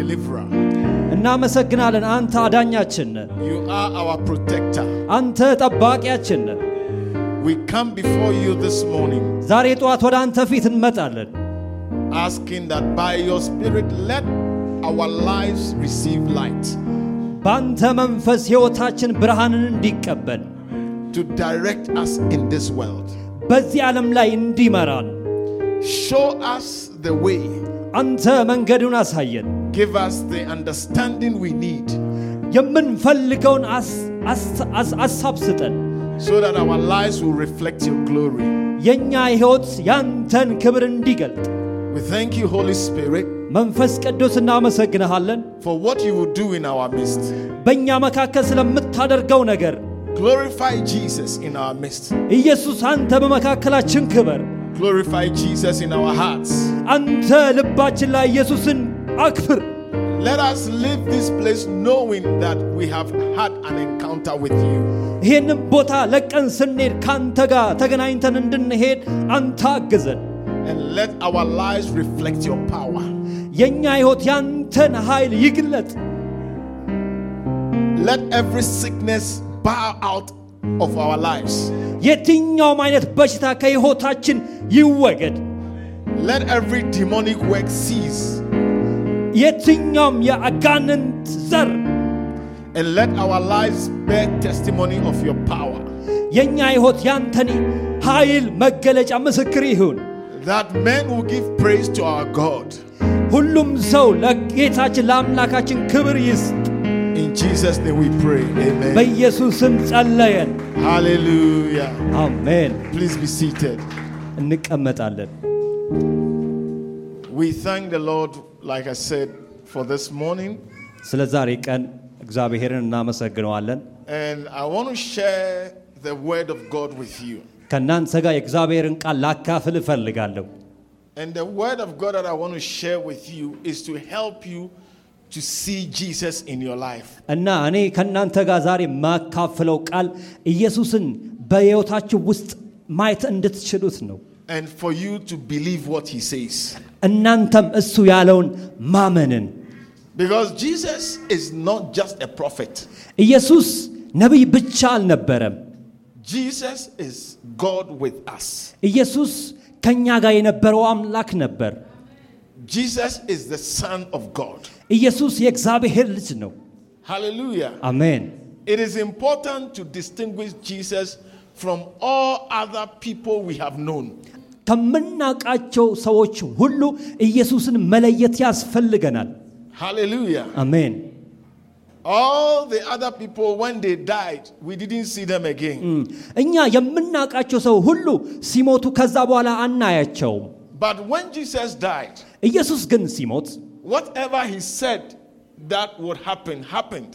deliverer. እናመሰግናለን። አንተ አዳኛችን ነህ። You are our protector. አንተ ጠባቂያችን ነህ። We come before you this morning ዛሬ ጠዋት ወደ አንተ ፊት እንመጣለን asking that by your Spirit let our lives receive light በአንተ መንፈስ ሕይወታችን ብርሃንን እንዲቀበል to direct us in this world. በዚህ ዓለም ላይ እንዲመራን Show us the way. አንተ መንገዱን አሳየን። Give us the understanding we need የምንፈልገውን አስ- አስ- አስ- አሳብ ስጠን። so that our lives will reflect your glory. የእኛ ሕይወት ያንተን ክብር እንዲገልጥ We thank you, Holy Spirit, መንፈስ ቅዱስ እናመሰግንሃለን። for what you will do in our midst. በእኛ መካከል ስለምታደርገው ነገር Glorify Jesus in our midst. ኢየሱስ አንተ በመካከላችን ክበር። Glorify Jesus in our hearts. አንተ ልባችን ላይ ኢየሱስን አክብር። Let us leave this place knowing that we have had an encounter with you. ይህንም ቦታ ለቀን ስንሄድ ከአንተ ጋር ተገናኝተን እንድንሄድ አንተ አግዘን። And let our lives reflect your power. የእኛ ሕይወት ያንተን ኃይል ይግለጥ። Let every sickness bow out of our lives. የትኛውም አይነት በሽታ ከሕይወታችን ይወገድ። Let every demonic work cease. የትኛውም የአጋንንት ዘር And let our lives bear testimony of your power. የእኛ ሕይወት ያንተን ኃይል መገለጫ ምስክር ይሁን። That men will give praise to our God. ሁሉም ሰው ለጌታችን ለአምላካችን ክብር ይስጥ። In Jesus' name we pray. Amen. በኢየሱስም ጸለየን። Hallelujah. አሜን። Please be seated. እንቀመጣለን። We thank the Lord, like I said, for this morning. ስለ ዛሬ ቀን እግዚአብሔርን እናመሰግነዋለን። And I want to share the word of God with you. ከእናንተ ጋር የእግዚአብሔርን ቃል ላካፍል እፈልጋለሁ። And the word of God that I want to share with you is to help you to see Jesus in your life. እና እኔ ከእናንተ ጋር ዛሬ የማካፍለው ቃል ኢየሱስን በሕይወታችሁ ውስጥ ማየት እንድትችሉት ነው። And for you to believe what he says. እናንተም እሱ ያለውን ማመንን Because Jesus is not just a prophet, ኢየሱስ ነቢይ ብቻ አልነበረም። Jesus is God with us. ኢየሱስ ከእኛ ጋር የነበረው አምላክ ነበር። Jesus is the Son of God. ኢየሱስ የእግዚአብሔር ልጅ ነው። Hallelujah. አሜን። It is important to distinguish Jesus from all other people we have known. ከምናውቃቸው ሰዎች ሁሉ ኢየሱስን መለየት ያስፈልገናል። Hallelujah. አሜን። All the other people, when they died, we didn't see them again. እኛ የምናውቃቸው ሰው ሁሉ ሲሞቱ ከዛ በኋላ አናያቸውም። But when Jesus died, ኢየሱስ ግን ሲሞት whatever he said that would happen, happened.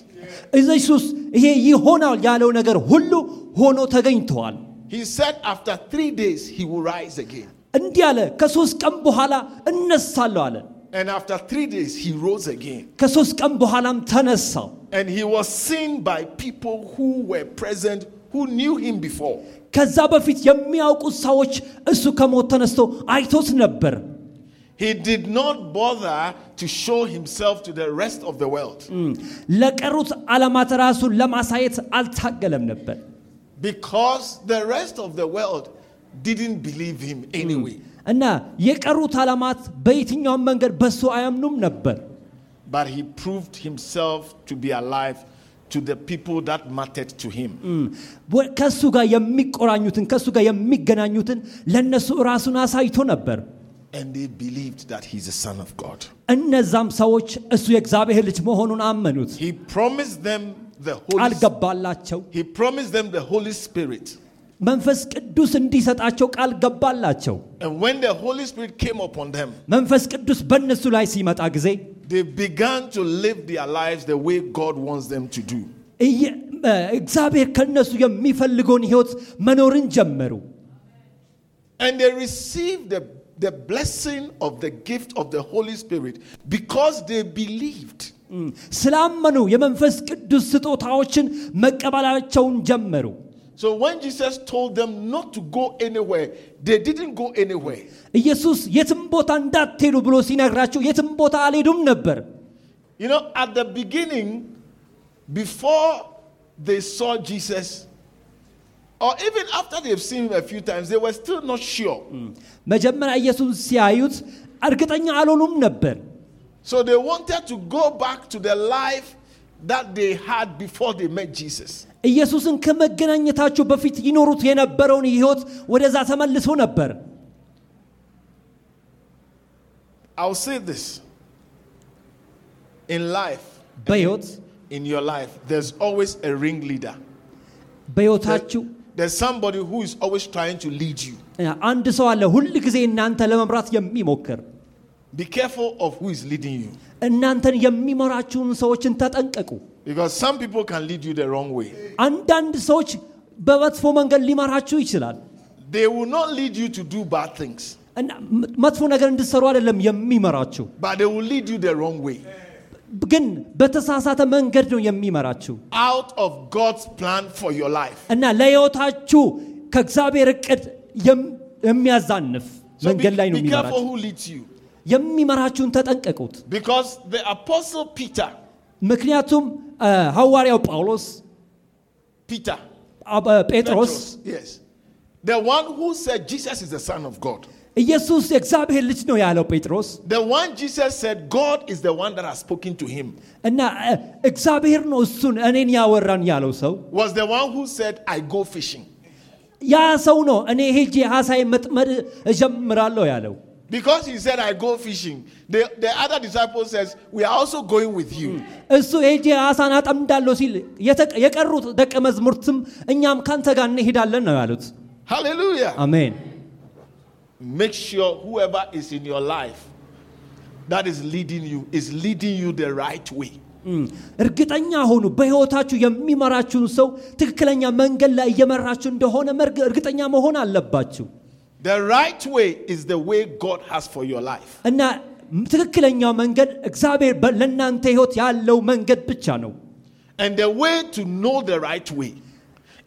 ኢየሱስ ይሄ ይሆናል ያለው ነገር ሁሉ ሆኖ ተገኝተዋል። He said after three days he will rise again. እንዲህ አለ፣ ከሶስት ቀን በኋላ እነሳለሁ አለ። And after three days he rose again. ከሶስት ቀን በኋላም ተነሳው። And he was seen by people who were present who knew him before. ከዛ በፊት የሚያውቁት ሰዎች እሱ ከሞት ተነስቶ አይቶት ነበር። He did not bother to show himself to the rest of the world ለቀሩት ዓለማት ራሱን ለማሳየት አልታገለም ነበር። because the rest of the world didn't believe him anyway. እና የቀሩት ዓለማት በየትኛውም መንገድ በሱ አያምኑም ነበር። But he proved himself to be alive to the people that mattered to him. ወ- ከእሱ ጋር የሚቆራኙትን ከእሱ ጋር የሚገናኙትን ለእነሱ ራሱን አሳይቶ ነበር። And they believed that he's the Son of God. እነዛም ሰዎች እሱ የእግዚአብሔር ልጅ መሆኑን አመኑት። He promised them the ቃል Holy ገባላቸው። He promised them the Holy Spirit. መንፈስ ቅዱስ እንዲሰጣቸው ቃል ገባላቸው። And when the Holy Spirit came upon them, መንፈስ ቅዱስ በእነሱ ላይ ሲመጣ ጊዜ they began to live their lives the way God wants them to do. እየ- እ፣ እግዚአብሔር ከእነሱ የሚፈልገውን ሕይወት መኖርን ጀመሩ። And they received the, the blessing of the gift of the Holy Spirit because they believed. እም፣ ስላመኑ የመንፈስ ቅዱስ ስጦታዎችን መቀበላቸውን ጀመሩ። So when Jesus told them not to go anywhere, they didn't go anywhere. ኢየሱስ የትም ቦታ እንዳትሄዱ ብሎ ሲነግራቸው የትም ቦታ አልሄዱም ነበር። You know, at the beginning, before they saw Jesus, or even after they've seen him a few times, they were still not sure. መጀመሪያ ኢየሱስ ሲያዩት እርግጠኛ አልሆኑም ነበር። So they wanted to go back to the life that they had before they met Jesus. ኢየሱስን ከመገናኘታቸው በፊት ይኖሩት የነበረውን ሕይወት ወደዛ ተመልሶ ነበር። I'll say this in life, በሕይወት in your life, there's always a ringleader. በሕይወታችሁ There's somebody who is always trying to lead you. አንድ ሰው አለ ሁል ጊዜ እናንተ ለመምራት የሚሞክር Be careful of who is leading you. እናንተን የሚመራችሁን ሰዎችን ተጠንቀቁ። Because some people can lead you the wrong way. አንዳንድ ሰዎች በመጥፎ መንገድ ሊመራችሁ ይችላል They will not lead you to do bad things, እና ም- መጥፎ ነገር እንድትሰሩ አይደለም የሚመራችሁ፣ but they will lead you the wrong way. ግን በተሳሳተ መንገድ ነው የሚመራችሁ Out of God's plan for your life. እና ለሕይወታችሁ ከእግዚአብሔር እቅድ የሚያዛንፍ መንገድ ላይ ነው የሚመራችሁ።. የሚመራችሁን ተጠንቀቁት። Because the apostle Peter, ምክንያቱም ሐዋርያው ጳውሎስ Peter, ጴጥሮስ yes, the one who said Jesus is the Son of God. ኢየሱስ የእግዚአብሔር ልጅ ነው ያለው ጴጥሮስ The one Jesus said, God is the one that has spoken to him, እና አ፣ እግዚአብሔር ነው እሱን እኔን ያወራን ያለው ሰው was the one who said, I go fishing. ያ ሰው ነው እኔ ሄጄ አሳይ መጥመድ እጀምራለሁ ያለው። Because he said, I go fishing, the, the other disciple says, We are also going with you. እሱ ሄጄ አሳን አጠምዳለሁ ሲል የተቀ- የቀሩት ደቀ መዝሙርትም እኛም ካንተ ጋር እንሄዳለን ነው ያሉት። Hallelujah. አሜን። Make sure whoever is in your life that is leading you is leading you the right way. እም፣ እርግጠኛ ሆኑ በሕይወታችሁ የሚመራችሁን ሰው ትክክለኛ መንገድ ላይ እየመራችሁ እንደሆነ መርግ- እርግጠኛ መሆን አለባችሁ The right way is the way God has for your life. እና ትክክለኛው መንገድ እግዚአብሔር በ- ለእናንተ ሕይወት ያለው መንገድ ብቻ ነው። And the way to know the right way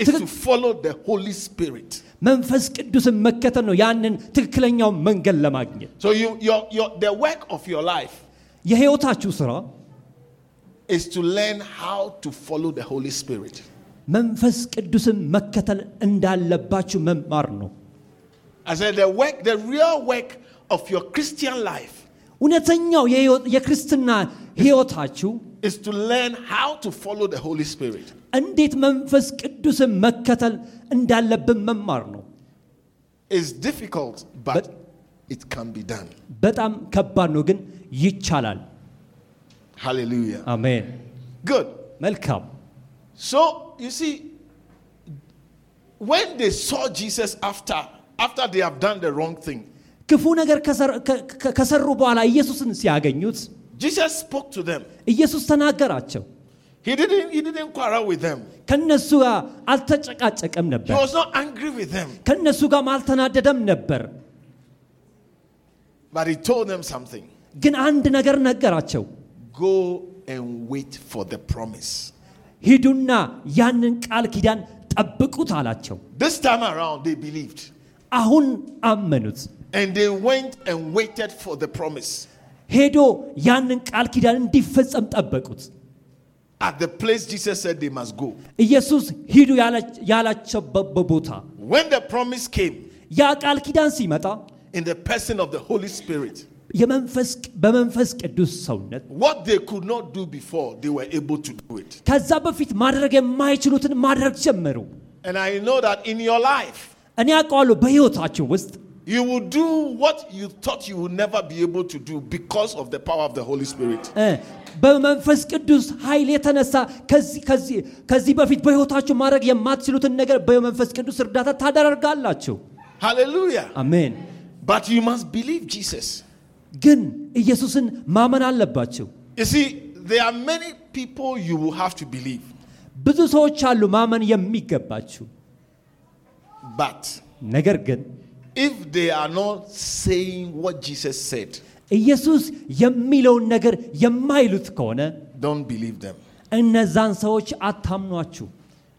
is Tık- to follow the Holy Spirit. መንፈስ ቅዱስን መከተል ነው ያንን ትክክለኛው መንገድ ለማግኘት። So you, your, your, the work of your life የሕይወታችሁ ሥራ is to learn how to follow the Holy Spirit. መንፈስ ቅዱስን መከተል እንዳለባችሁ መማር ነው። I said the work, the real work of your Christian life እውነተኛው የሕይወት- የክርስትና ሕይወታችሁ is to learn how to follow the Holy Spirit. እንዴት መንፈስ ቅዱስን መከተል እንዳለብን መማር ነው።. በጣም ከባድ ነው፣ ግን ይቻላል። Hallelujah. አሜን።. መልካም። when they saw Jesus after after they have done the wrong thing, ክፉ ነገር ከሰሩ በኋላ ኢየሱስን ሲያገኙት Jesus spoke to them. ኢየሱስ ተናገራቸው። He didn't he didn't quarrel with them. ከነሱ ጋር አልተጨቃጨቀም He ነበር። was not angry with them, ከነሱ ጋር አልተናደደም ነበር። but he told them something. ግን አንድ ነገር ነገራቸው። Go and wait for the promise. ሂዱና ያንን ቃል ኪዳን ጠብቁት አላቸው። This time around, they believed. አሁን አመኑት። And they went and waited for the promise ሄዶ ያንን ቃል ኪዳን እንዲፈጸም ጠበቁት። at the place Jesus said they must go. ኢየሱስ ሂዱ ያለ- ያላቸበት ቦታ When the promise came ያ ቃል ኪዳን ሲመጣ in the person of the Holy Spirit, የመንፈስ በመንፈስ ቅዱስ ሰውነት what they could not do before, they were able to do it. ከዛ በፊት ማድረግ የማይችሉትን ማድረግ ጀመሩ። And I know that in your life, እኔ አውቀዋለሁ በሕይወታችሁ ውስጥ You will do what you thought you would never be able to do because of the power of the Holy Spirit. እ፣ በመንፈስ ቅዱስ ኃይል የተነሳ ከዚህ- ከዚህ- ከዚህ በፊት በሕይወታችሁ ማድረግ የማትችሉትን ነገር በመንፈስ ቅዱስ እርዳታ ታደርጋላችሁ። Hallelujah. አሜን። But you must believe Jesus. ግን ኢየሱስን ማመን አለባችሁ። You see, there are many people you will have to believe. ብዙ ሰዎች አሉ ማመን የሚገባችሁ። But ነገር ግን if they are not saying what Jesus said, ኢየሱስ የሚለውን ነገር የማይሉት ከሆነ don't believe them. እነዛን ሰዎች አታምኗችሁ If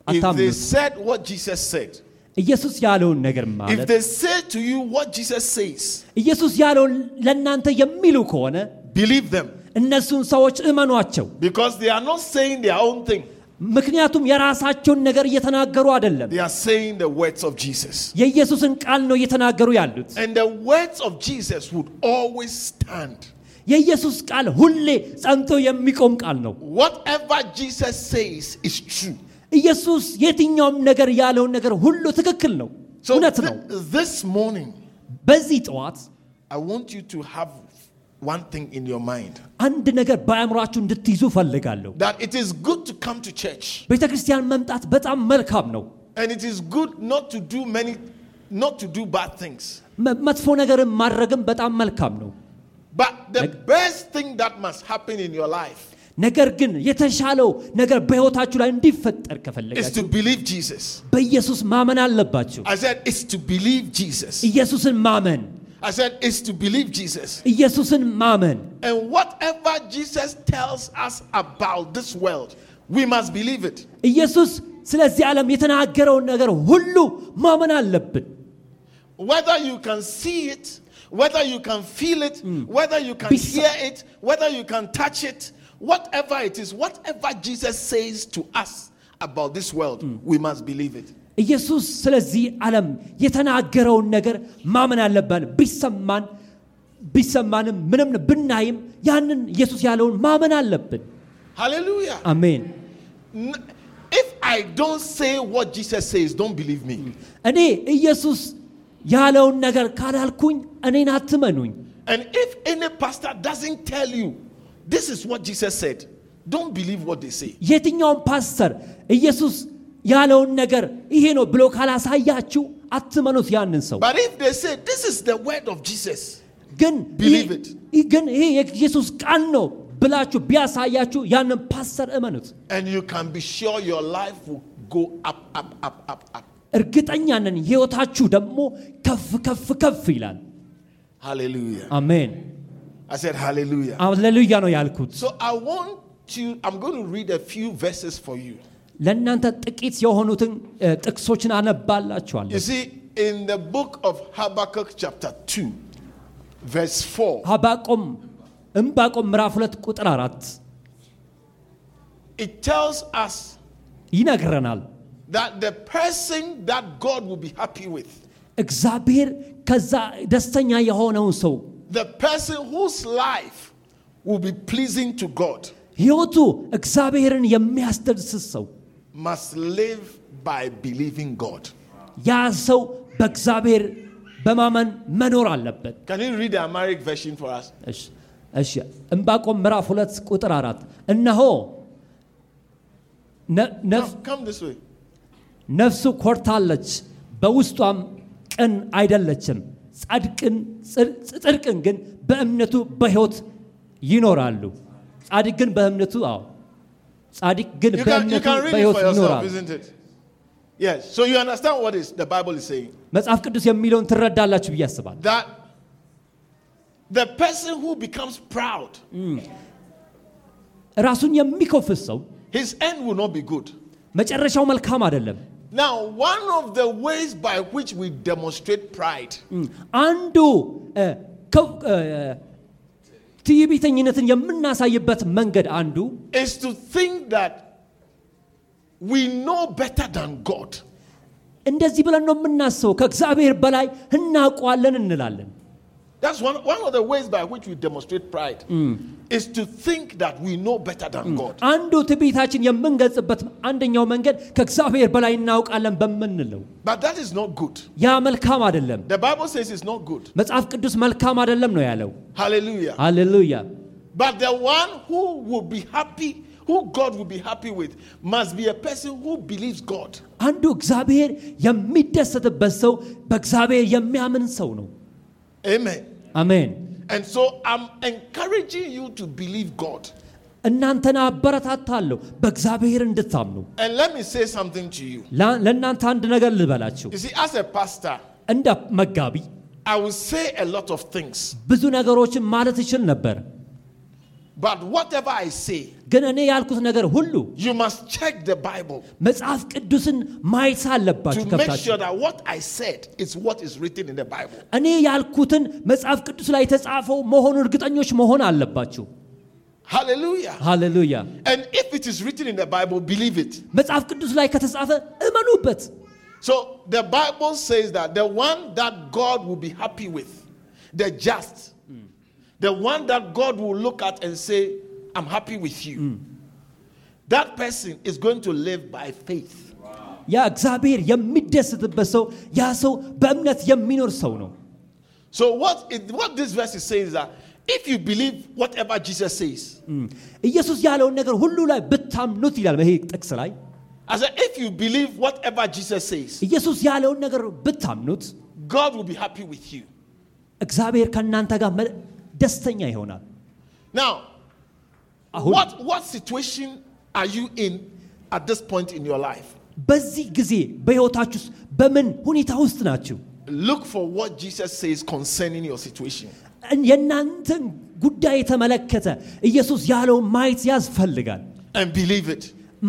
they አታምኑት። said what Jesus said, ኢየሱስ ያለውን ነገር if ማለት they say to you what Jesus says, ኢየሱስ ያለውን ለእናንተ የሚሉ ከሆነ believe them. እነሱን ሰዎች እመኗቸው። Because they are not saying their own thing, ምክንያቱም የራሳቸውን ነገር እየተናገሩ አይደለም። የኢየሱስን ቃል ነው እየተናገሩ ያሉት። የኢየሱስ ቃል ሁሌ ጸንቶ የሚቆም ቃል ነው። ኢየሱስ የትኛውም ነገር ያለውን ነገር ሁሉ ትክክል ነው። እውነት ነው። በዚህ ጠዋት one thing in your mind አንድ ነገር በአእምሯችሁ እንድትይዙ ፈልጋለሁ። that it is good to come to church ቤተ ክርስቲያን መምጣት በጣም መልካም ነው። and it is good not to do many not to do bad things መ- መጥፎ ነገርን ማድረግም በጣም መልካም ነው። but the best thing that must happen in your life ነገር ግን የተሻለው ነገር በሕይወታችሁ ላይ እንዲፈጠር is ከፈለጋችሁ to believe Jesus በኢየሱስ ማመን አለባችሁ። I said it's to believe Jesus ኢየሱስን ማመን I said it's to believe Jesus ኢየሱስን ማመን and whatever Jesus tells us about this world we must believe it ኢየሱስ ስለዚህ ዓለም የተናገረውን ነገር ሁሉ ማመን አለብን። whether you can see it, whether you can feel it, whether you can Bis- hear it, whether you can touch it, whatever it is, whatever Jesus says to us about this world, we must believe it. ኢየሱስ ስለዚህ ዓለም የተናገረውን ነገር ማመን አለብን። ቢሰማን ቢሰማንም ምንም ብናይም ያንን ኢየሱስ ያለውን ማመን አለብን። Hallelujah. አሜን። If I don't say what Jesus says, don't believe me. እኔ ኢየሱስ ያለውን ነገር ካላልኩኝ እኔን አትመኑኝ። And if any pastor doesn't tell you this is what Jesus said, don't believe what they say. የትኛውም ፓስተር ኢየሱስ ያለውን ነገር ይሄ ነው ብሎ ካላሳያችሁ አትመኑት ያንን ሰው። But if they say this is the word of Jesus, ግን ግን ይሄ የኢየሱስ ቃል ነው ብላችሁ ቢያሳያችሁ ያንን ፓስተር እመኑት። and you can be sure your life will go up, up, up, up, up. እርግጠኛ ነን ህይወታችሁ ደግሞ ከፍ ከፍ ከፍ ይላል።. አሜን። I said hallelujah. ሃሌሉያ ነው ያልኩት። So I want you, I'm going to read a few verses for you. ለእናንተ ጥቂት የሆኑትን እ፣ ጥቅሶችን አነባላችኋለሁ። You see, in the book of Habakkuk, chapter 2, verse 4, ሀባቆም እምባቆም ምዕራፍ ሁለት ቁጥር አራት it tells us ይነግረናል። that the person that God will be happy with, እግዚአብሔር ከዛ ደስተኛ የሆነውን ሰው the person whose life will be pleasing to God, ህይወቱ እግዚአብሔርን የሚያስደስት ሰው must live by believing God. ያ ሰው በእግዚአብሔር በማመን መኖር አለበት። Can you read the Amharic version for us? እሺ ዕንባቆም ምዕራፍ ሁለት ቁጥር አራት እነሆ. ነፍሱ ኮርታለች፣ በውስጧም ቅን አይደለችም። ጽድቅን ግን በእምነቱ በሕይወት ይኖራሉ። ጻድቅ ግን በእምነቱ አዎ ጻድቅ ግን You can, you በእምነቱ can read it በሕይወት for yourself, ይኖራል። isn't it? Yes. So you understand what is the Bible is saying. መጽሐፍ ቅዱስ የሚለውን ትረዳላችሁ ብዬ አስባለሁ። That the person who becomes proud, ራሱን የሚኮፍስ ሰው his end will not be good. መጨረሻው መልካም አይደለም። Now, one of the ways by which we demonstrate pride አንዱ እ፣ ከው- እ፣ ትዕቢተኝነትን የምናሳይበት መንገድ አንዱ is to think that we know better than God. እንደዚህ ብለን ነው የምናስበው፣ ከእግዚአብሔር በላይ እናውቀዋለን እንላለን። That's one, one of the ways by which we demonstrate pride. is to think that we know better than God. አንዱ ትዕቢታችን የምንገልጽበት አንደኛው መንገድ ከእግዚአብሔር በላይ እናውቃለን በምንለው But that is not good. ያ መልካም አይደለም። The Bible says it's not good. መጽሐፍ ቅዱስ መልካም አይደለም ነው ያለው። Hallelujah. ሃሌሉያ። But the one who will be happy, who God will be happy with, must be a person who believes God. አንዱ እግዚአብሔር የሚደሰትበት ሰው በእግዚአብሔር የሚያምን ሰው ነው። Amen. አሜን። And so I'm encouraging you to believe God. እናንተን አበረታታለሁ በእግዚአብሔር እንድታምኑ። And let me say something to you. ላ- ለእናንተ አንድ ነገር ልበላችሁ። You see, as a pastor, እንደ መጋቢ I will say a lot of things. ብዙ ነገሮችን ማለት ይችል ነበር፣ But whatever I say, ግን እኔ ያልኩት ነገር ሁሉ you must check the Bible መጽሐፍ ቅዱስን ማየት አለባችሁ to make ከብታችሁ። sure that what I said is what is written in the Bible. እኔ ያልኩትን መጽሐፍ ቅዱስ ላይ የተጻፈው መሆኑን እርግጠኞች መሆን አለባችሁ። Hallelujah. ሃሌሉያ። And if it is written in the Bible, believe it. መጽሐፍ ቅዱስ ላይ ከተጻፈ እመኑበት። So the Bible says that the one that God will be happy with, the just, the one that God will look at and say, I'm happy with you, that person is going to live by faith. ያ እግዚአብሔር የሚደሰትበት ሰው ያ ሰው በእምነት የሚኖር ሰው ነው። So what, it, what this verse is saying is that if you believe whatever Jesus says, ኢየሱስ ያለውን ነገር ሁሉ ላይ ብታምኑት ይላል ይሄ ጥቅስ ላይ I said, if you believe whatever Jesus says, ኢየሱስ ያለውን ነገር ብታምኑት God will be happy with you. እግዚአብሔር ከእናንተ ጋር መ- ደስተኛ ይሆናል። Now, አሁን what, what situation are you in at this point in your life? በዚህ ጊዜ በሕይወታችሁ ውስጥ በምን ሁኔታ ውስጥ ናችሁ? Look for what Jesus says concerning your situation. እን- የእናንተን ጉዳይ የተመለከተ ኢየሱስ ያለውን ማየት ያስፈልጋል። and believe it.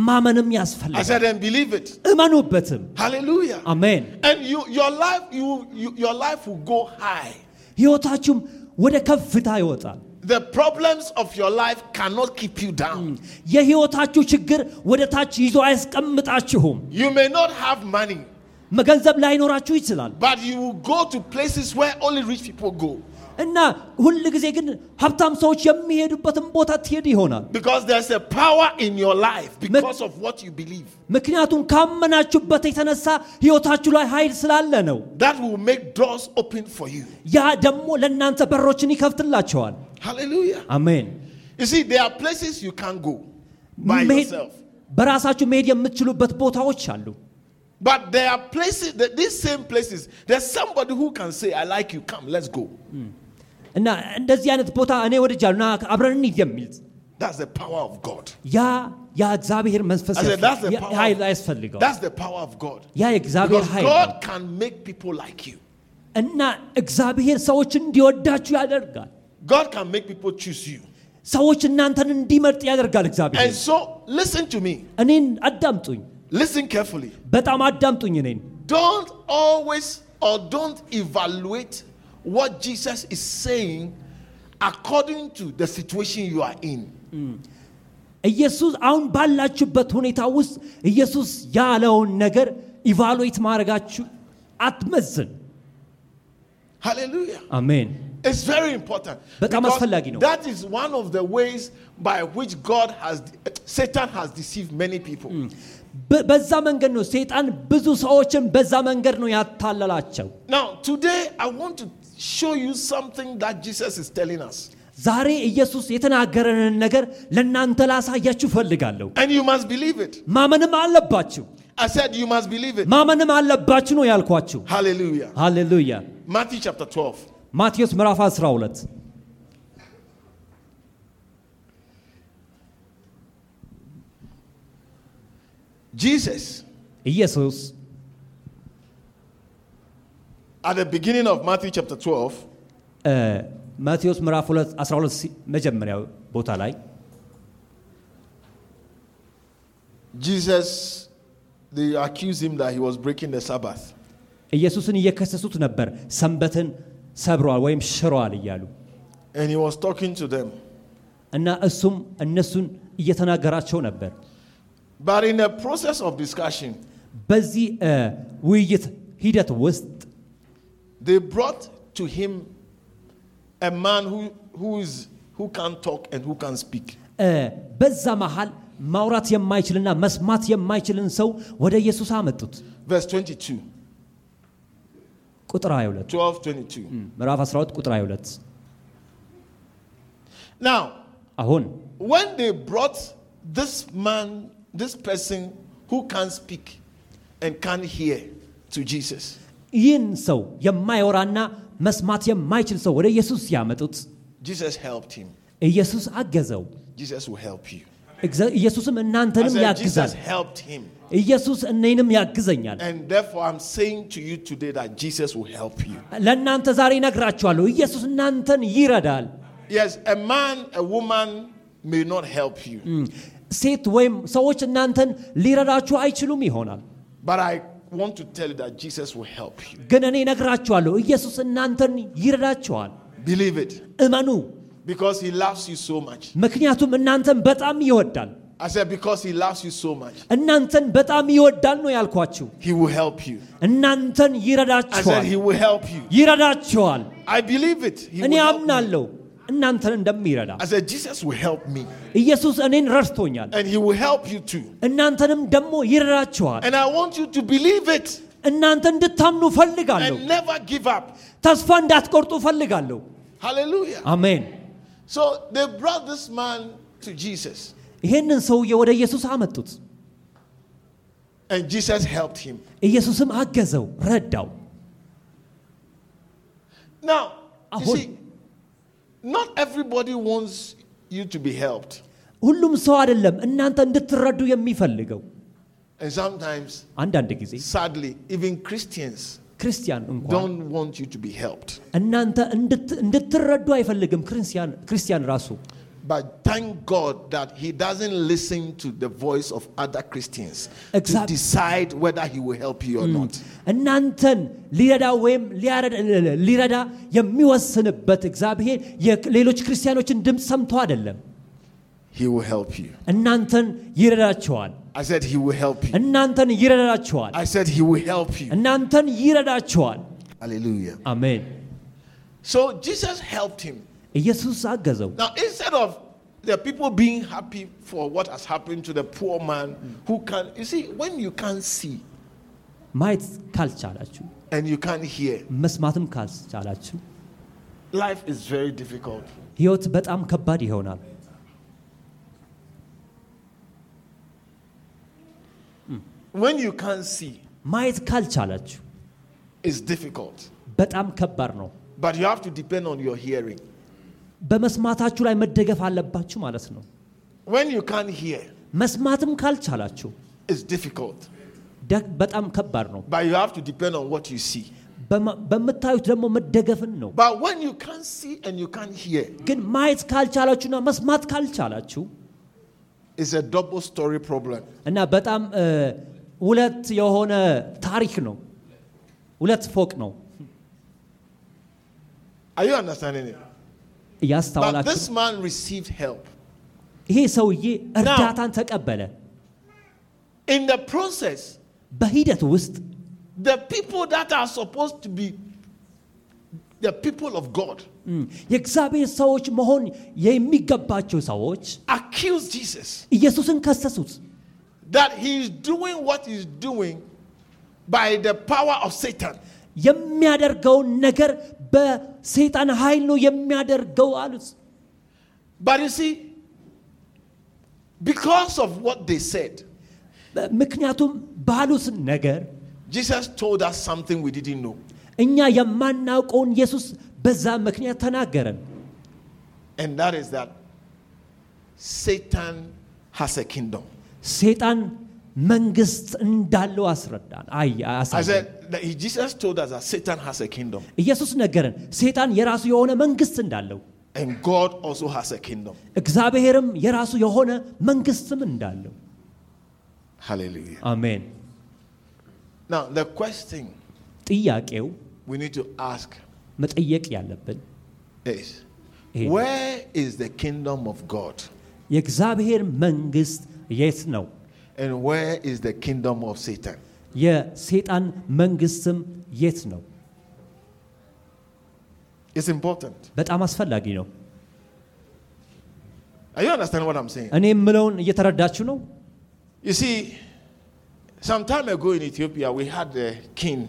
ማመንም I ያስፈልጋል። said, and believe it. እመኑበትም። Hallelujah. አሜን። And you, your life, you, you, your life will go high. ሕይወታችሁም ወደ ከፍታ ይወጣል። The problems of your life cannot keep you down. የሕይወታችሁ ችግር ወደ ታች ይዞ አያስቀምጣችሁም። You may not have money, ገንዘብ ላይኖራችሁ ይችላል but you will go to places where only rich people go እና ሁል ጊዜ ግን ሀብታም ሰዎች የሚሄዱበትን ቦታ ትሄድ ይሆናል። because there's a power in your life because of what you believe ምክንያቱም ካመናችሁበት የተነሳ ሕይወታችሁ ላይ ኃይል ስላለ ነው። that will make doors open for you. ያ ደግሞ ለእናንተ በሮችን ይከፍትላቸዋል። Hallelujah. አሜን። You see, there are places you can't go by መሄድ- yourself. በራሳችሁ መሄድ የምትችሉበት ቦታዎች አሉ። But there are places, that these same places, there's somebody who can say, I like you, come, let's go. እና እንደዚህ አይነት ቦታ እኔ ወድጃለሁ እና አብረን እንሂድ የሚል That's the power of God. ያ ያ እግዚአብሔር መንፈስ I said, that's the ያ- power. ኃይል ያስፈልገው That's the power of God. ያ የእግዚአብሔር Because ኃይል ነው። God can make people like you. እና እግዚአብሔር ሰዎች እንዲወዳችሁ ያደርጋል። God can make people choose you. ሰዎች እናንተን እንዲመርጥ ያደርጋል እግዚአብሔር። And so, listen to me. እኔን አዳምጡኝ፣ Listen carefully. በጣም አዳምጡኝ። እኔን Don't always or don't evaluate what Jesus is saying according to the situation you are in. ኢየሱስ አሁን ባላችሁበት ሁኔታ ውስጥ ኢየሱስ ያለውን ነገር ኢቫሉዌት ማድረጋችሁ አትመዝን። Hallelujah. አሜን። It's very important. በጣም Because አስፈላጊ ነው። that is one of the ways by which God has, Satan has deceived many people. በ- በዛ መንገድ ነው ሰይጣን ብዙ ሰዎችን በዛ መንገድ ነው ያታለላቸው። Now, today I want to show you something that Jesus is telling us. ዛሬ ኢየሱስ የተናገረንን ነገር ለእናንተ ላሳያችሁ ፈልጋለሁ። And you must believe it. ማመንም አለባችሁ፣ I said you must believe it. ማመንም አለባችሁ ነው ያልኳችሁ። Hallelujah. ሃሌሉያ። Matthew chapter 12. ማቴዎስ ምዕራፍ 12 Jesus, ኢየሱስ at the beginning of Matthew chapter 12, እ፣ ማቴዎስ ምዕራፍ 2 12 ሲ- መጀመሪያው ቦታ ላይ Jesus, they accused him that he was breaking the Sabbath. ኢየሱስን እየከሰሱት ነበር፣ ሰንበትን ሰብረዋል ወይም ሽረዋል እያሉ And he was talking to them. እና እሱም እነሱን እየተናገራቸው ነበር። But in the process of discussion, በዚህ እ፣ ውይይት ሂደት ውስጥ they brought to him a man who, who, is, who who can't talk and who can't speak. እ፣ በዛ መሃል ማውራት የማይችልና መስማት የማይችልን ሰው ወደ ኢየሱስ አመጡት። Verse 22, ቁጥር 22 12, 22. ምዕራፍ 12 ቁጥር 22 Now, አሁን when they brought this man, this person who can't speak and can't hear to Jesus, ይህን ሰው የማይወራና መስማት የማይችል ሰው ወደ ኢየሱስ ያመጡት ኢየሱስ አገዘው። ኢየሱስም እናንተንም ያግዛል። ኢየሱስ እኔንም ያግዘኛል። ለእናንተ ዛሬ ነግራችኋለሁ፣ ኢየሱስ እናንተን ይረዳል። ሴት ወይም ሰዎች እናንተን ሊረዳችሁ አይችሉም ይሆናል want to tell you that Jesus will help you. ግን እኔ እነግራችኋለሁ፣ ኢየሱስ እናንተን ይረዳችኋል። Believe it. እመኑ፣ Because he loves you so much. ምክንያቱም እናንተን በጣም ይወዳል። I said, because he loves you so much, እናንተን በጣም ይወዳል ነው ያልኳችሁ። he will help you. እናንተን I said, ይረዳችኋል፣ he will help you. ይረዳችኋል። I believe it. He እኔ will help me. አምናለሁ እናንተን እንደሚረዳ። I said, Jesus will help me. ኢየሱስ እኔን ረድቶኛል፣ And he will help you too. እናንተንም ደግሞ ይረዳችኋል። And I want you to believe it እናንተ እንድታምኑ ፈልጋለሁ። and never give up. ተስፋ እንዳትቆርጡ ፈልጋለሁ። Hallelujah. አሜን። So they brought this man to Jesus, ይሄንን ሰውዬ ወደ ኢየሱስ አመጡት። and Jesus helped him. ኢየሱስም አገዘው፣ ረዳው። Now, you Ahon. see, not everybody wants you to be helped. ሁሉም ሰው አይደለም እናንተ እንድትረዱ የሚፈልገው። And sometimes, አንዳንድ ጊዜ sadly, even Christians ክርስቲያን እንኳን don't want you to be helped. እናንተ እንድት- እንድትረዱ አይፈልግም። ክርስቲያን ክርስቲያን ራሱ But thank God that He doesn't listen to the voice of other Christians to Exact- decide whether He will help you or not. እናንተን ሊረዳ ወይም ሊያረድ- ሊረዳ የሚወስንበት እግዚአብሔር የሌሎች ክርስቲያኖችን ድምፅ ሰምቶ አይደለም። He will help you. እናንተን ይረዳቸዋል። I said, He will help you. እናንተን ይረዳቸዋል። I said, He will help you. እናንተን ይረዳቸዋል። Hallelujah. አሜን። So Jesus helped him. ኢየሱስ አገዘው። Now, instead of the people being happy for what has happened to the poor man who can, you see, when you can't see ማየት ካልቻላችሁ and you can't hear, መስማትም ካልቻላችሁ life is very difficult. ህይወት በጣም ከባድ ይሆናል። When you can't see, ማየት ካልቻላችሁ it's difficult. በጣም ከባድ ነው። But you have to depend on your hearing. በመስማታችሁ ላይ መደገፍ አለባችሁ ማለት ነው። When you can't hear, መስማትም ካልቻላችሁ difficult. በጣም ከባድ ነው። But you have to depend on what you see. በማ- በምታዩት ደግሞ መደገፍን ነው። But when you can't see and you can't hear, ግን ማየት ካልቻላችሁና መስማት ካልቻላችሁ it's a double story problem. እና በጣም ሁለት የሆነ ታሪክ ነው። ሁለት ፎቅ ነው። Are you understanding it? But እያስተዋላችሁ this man received help. ይሄ ሰውዬ እርዳታን ተቀበለ። In the process, በሂደት ውስጥ the people that are supposed to be the people of God እም፣ የእግዚአብሔር ሰዎች መሆን የሚገባቸው ሰዎች accuse Jesus ኢየሱስን ከሰሱት። that he is doing what he's doing by the power of Satan. የሚያደርገውን ነገር በሰይጣን ኃይል ነው የሚያደርገው አሉት። But you see, because of what they said, ምክንያቱም ባሉት ነገር Jesus told us something we didn't know. እኛ የማናውቀውን ኢየሱስ በዛ ምክንያት ተናገረን። And that is that Satan has a kingdom. ሰይጣን መንግስት እንዳለው አስረዳን። አይ I አሳየን። said, that he- Jesus told us that Satan has a kingdom. ኢየሱስ ነገረን ሰይጣን የራሱ የሆነ መንግስት እንዳለው And God also has a kingdom. እግዚአብሔርም የራሱ የሆነ መንግስትም እንዳለው። Hallelujah. አሜን። Now, the question ጥያቄው we need to ask መጠየቅ ያለብን is ይሄ ነው። where is the kingdom of God? የእግዚአብሔር መንግስት የት ነው? And where is the kingdom of Satan? የሰይጣን መንግስትም የት ነው? It's important. በጣም አስፈላጊ ነው። Are you understanding what I'm saying? እኔ የምለውን እየተረዳችሁ ነው You see, some time ago in Ethiopia, we had the king,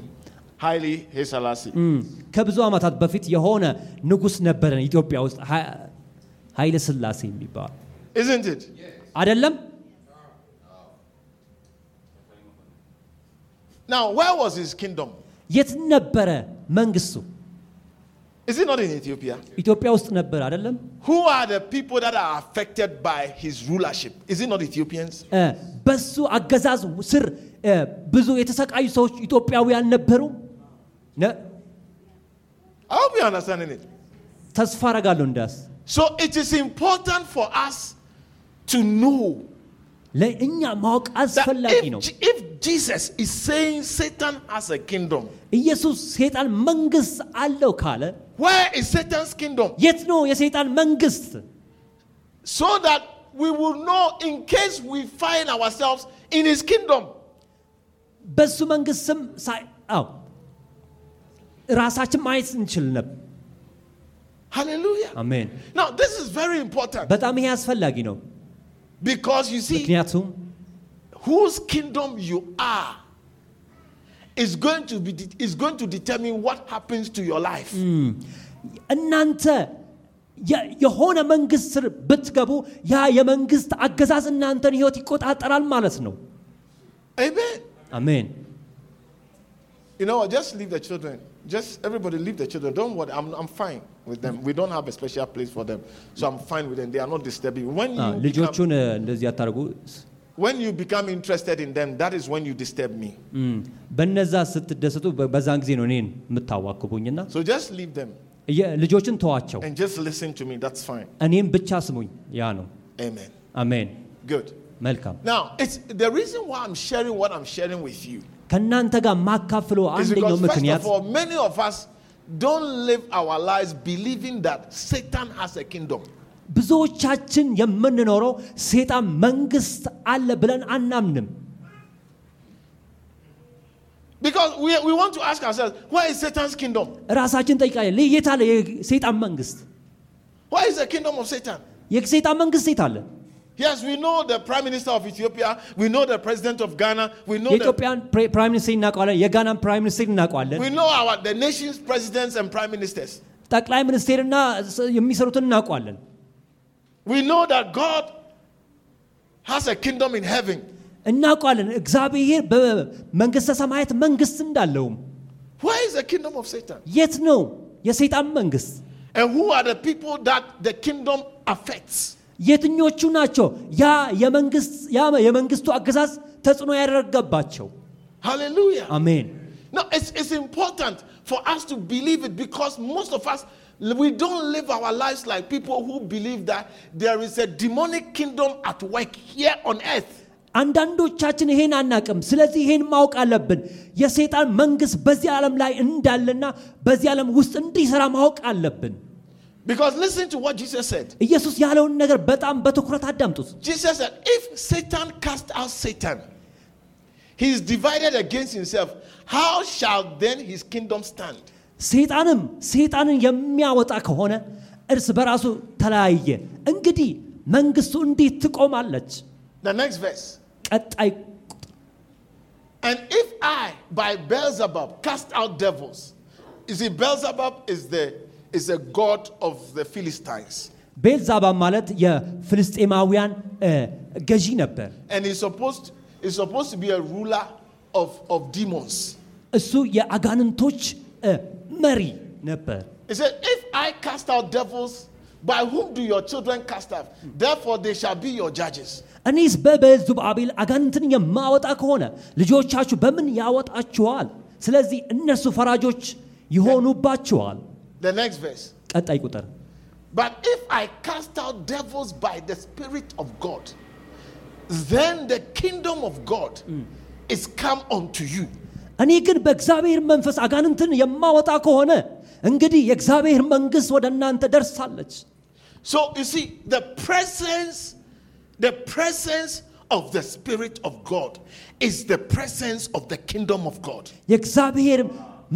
Haile Selassie. እም፣ ከብዙ ዓመታት በፊት የሆነ ንጉሥ ነበረን ኢትዮጵያ ውስጥ ሀ- ኃይለ ሥላሴ የሚባል Isn't it? አይደለም Now, where was his kingdom? የት ነበረ መንግስቱ Is it not in Ethiopia? ኢትዮጵያ ውስጥ ነበር አይደለም Who are the people that are affected by his rulership? Is it not Ethiopians? እ፣ በሱ አገዛዝ ስር እ፣ ብዙ የተሰቃዩ ሰዎች ኢትዮጵያውያን ነበሩ ነ- I hope you're understanding it. ተስፋ አረጋለሁ እንዳስ So it is important for us to know ለእኛ ማወቅ that አስፈላጊ ነው if, Je- if Jesus is saying Satan has a kingdom, ኢየሱስ ሰይጣን መንግስት አለው ካለ where is Satan's kingdom? የት ነው የሰይጣን መንግስት So that we will know in case we find ourselves in his kingdom. በሱ መንግስት ስም ሳይ- አዎ ራሳችን ማየት እንችል ነበር Hallelujah. አሜን Now, this is very important በጣም ይሄ አስፈላጊ ነው because you see, ምክንያቱም whose kingdom you are is going to be is going to determine what happens to your life. እናንተ የ- የሆነ መንግስት ስር ብትገቡ ያ የመንግስት አገዛዝ እናንተን ህይወት ይቆጣጠራል ማለት ነው Amen. አሜን You know, what, just leave the children. Just everybody leave the children. Don't worry. I'm, I'm fine with them. We don't have a special place for them. So I'm fine with them. They are not disturbing. When አ፣ you, become, ልጆቹን እ፣ እንደዚህ አታደርጉ when you become interested in them, that is when you disturb me. እም፣ በነዛ ስትደሰቱ በ- በዛን ጊዜ ነው እኔን የምታዋክቡኝና So just leave them የ- ልጆችን ተዋቸው and just listen to me. That's fine. እኔም ብቻ ስሙኝ ያ ነው Amen. አሜን Good. መልካም Now, it's the reason why I'm sharing what I'm sharing with you ከእናንተ ጋር ማካፍለው is አንደኛው because, first ምክንያት of all, many of us don't live our lives believing that Satan has a kingdom. ብዙዎቻችን የምንኖረው ሴጣን መንግስት አለ ብለን አናምንም Because we, we want to ask ourselves, where is Satan's kingdom? ራሳችን ጠይቃለን የት አለ የሰይጣን መንግስት Where is the kingdom of Satan? የሰይጣን መንግስት የት አለ Yes, we know the prime minister of Ethiopia, we know the president of Ghana, we know the, የኢትዮጵያን ፕሬ- ፕራይም ሚኒስትር እናውቀዋለን የጋናን ፕራይም ሚኒስትር እናውቀዋለን we know our the nation's presidents and prime ministers. ጠቅላይ ሚኒስቴርና ስ- የሚሰሩትን እናውቀዋለን We know that God has a kingdom in heaven. እናውቀዋለን እግዚአብሔር በመንግስተ ሰማያት መንግስት እንዳለውም Where is the kingdom of Satan? የት ነው የሰይጣን መንግስት And who are the people that the kingdom affects? የትኞቹ ናቸው ያ የመንግስቱ አገዛዝ ተጽዕኖ ያደረገባቸው Hallelujah. አሜን Now, it's, it's important for us to believe it because most of us, we don't live our lives like people who believe that there is a demonic kingdom at work here on earth. አንዳንዶቻችን ይሄን አናቅም ስለዚህ ይሄን ማወቅ አለብን የሰይጣን መንግስት በዚህ ዓለም ላይ እንዳለና በዚህ ዓለም ውስጥ እንዲሰራ ማወቅ አለብን Because listen to what Jesus said. ኢየሱስ ያለውን ነገር በጣም በትኩረት አዳምጡት Jesus said, if Satan cast out Satan, he is divided against himself. How shall then his kingdom stand? ሰይጣንም ሰይጣንን የሚያወጣ ከሆነ እርስ በራሱ ተለያየ እንግዲህ መንግስቱ እንዴት ትቆማለች The next verse. ቀጣይ And if I, by Beelzebub, cast out devils, you see, Beelzebub is the is a god of the Philistines, ቤልዛባ ማለት የፍልስጤማውያን እ፣ ገዢ ነበር and he's supposed he's supposed to be a ruler of of demons. እሱ የአጋንንቶች እ፣ መሪ ነበር He said, "If I cast out devils, by whom do your children cast out? Therefore, they shall be your judges." እኔስ በበዙብአቤል አጋንንትን የማወጣ ከሆነ ልጆቻችሁ በምን ያወጣችኋል ስለዚህ እነርሱ ፈራጆች ይሆኑባችኋል The next verse. ቀጣይ ቁጥር But if I cast out devils by the Spirit of God, then the kingdom of God is come unto you. እኔ ግን በእግዚአብሔር መንፈስ አጋንንትን የማወጣ ከሆነ እንግዲህ የእግዚአብሔር መንግሥት ወደ እናንተ ደርሳለች So you see, the presence, the presence of the Spirit of God is the presence of the kingdom of God. የእግዚአብሔር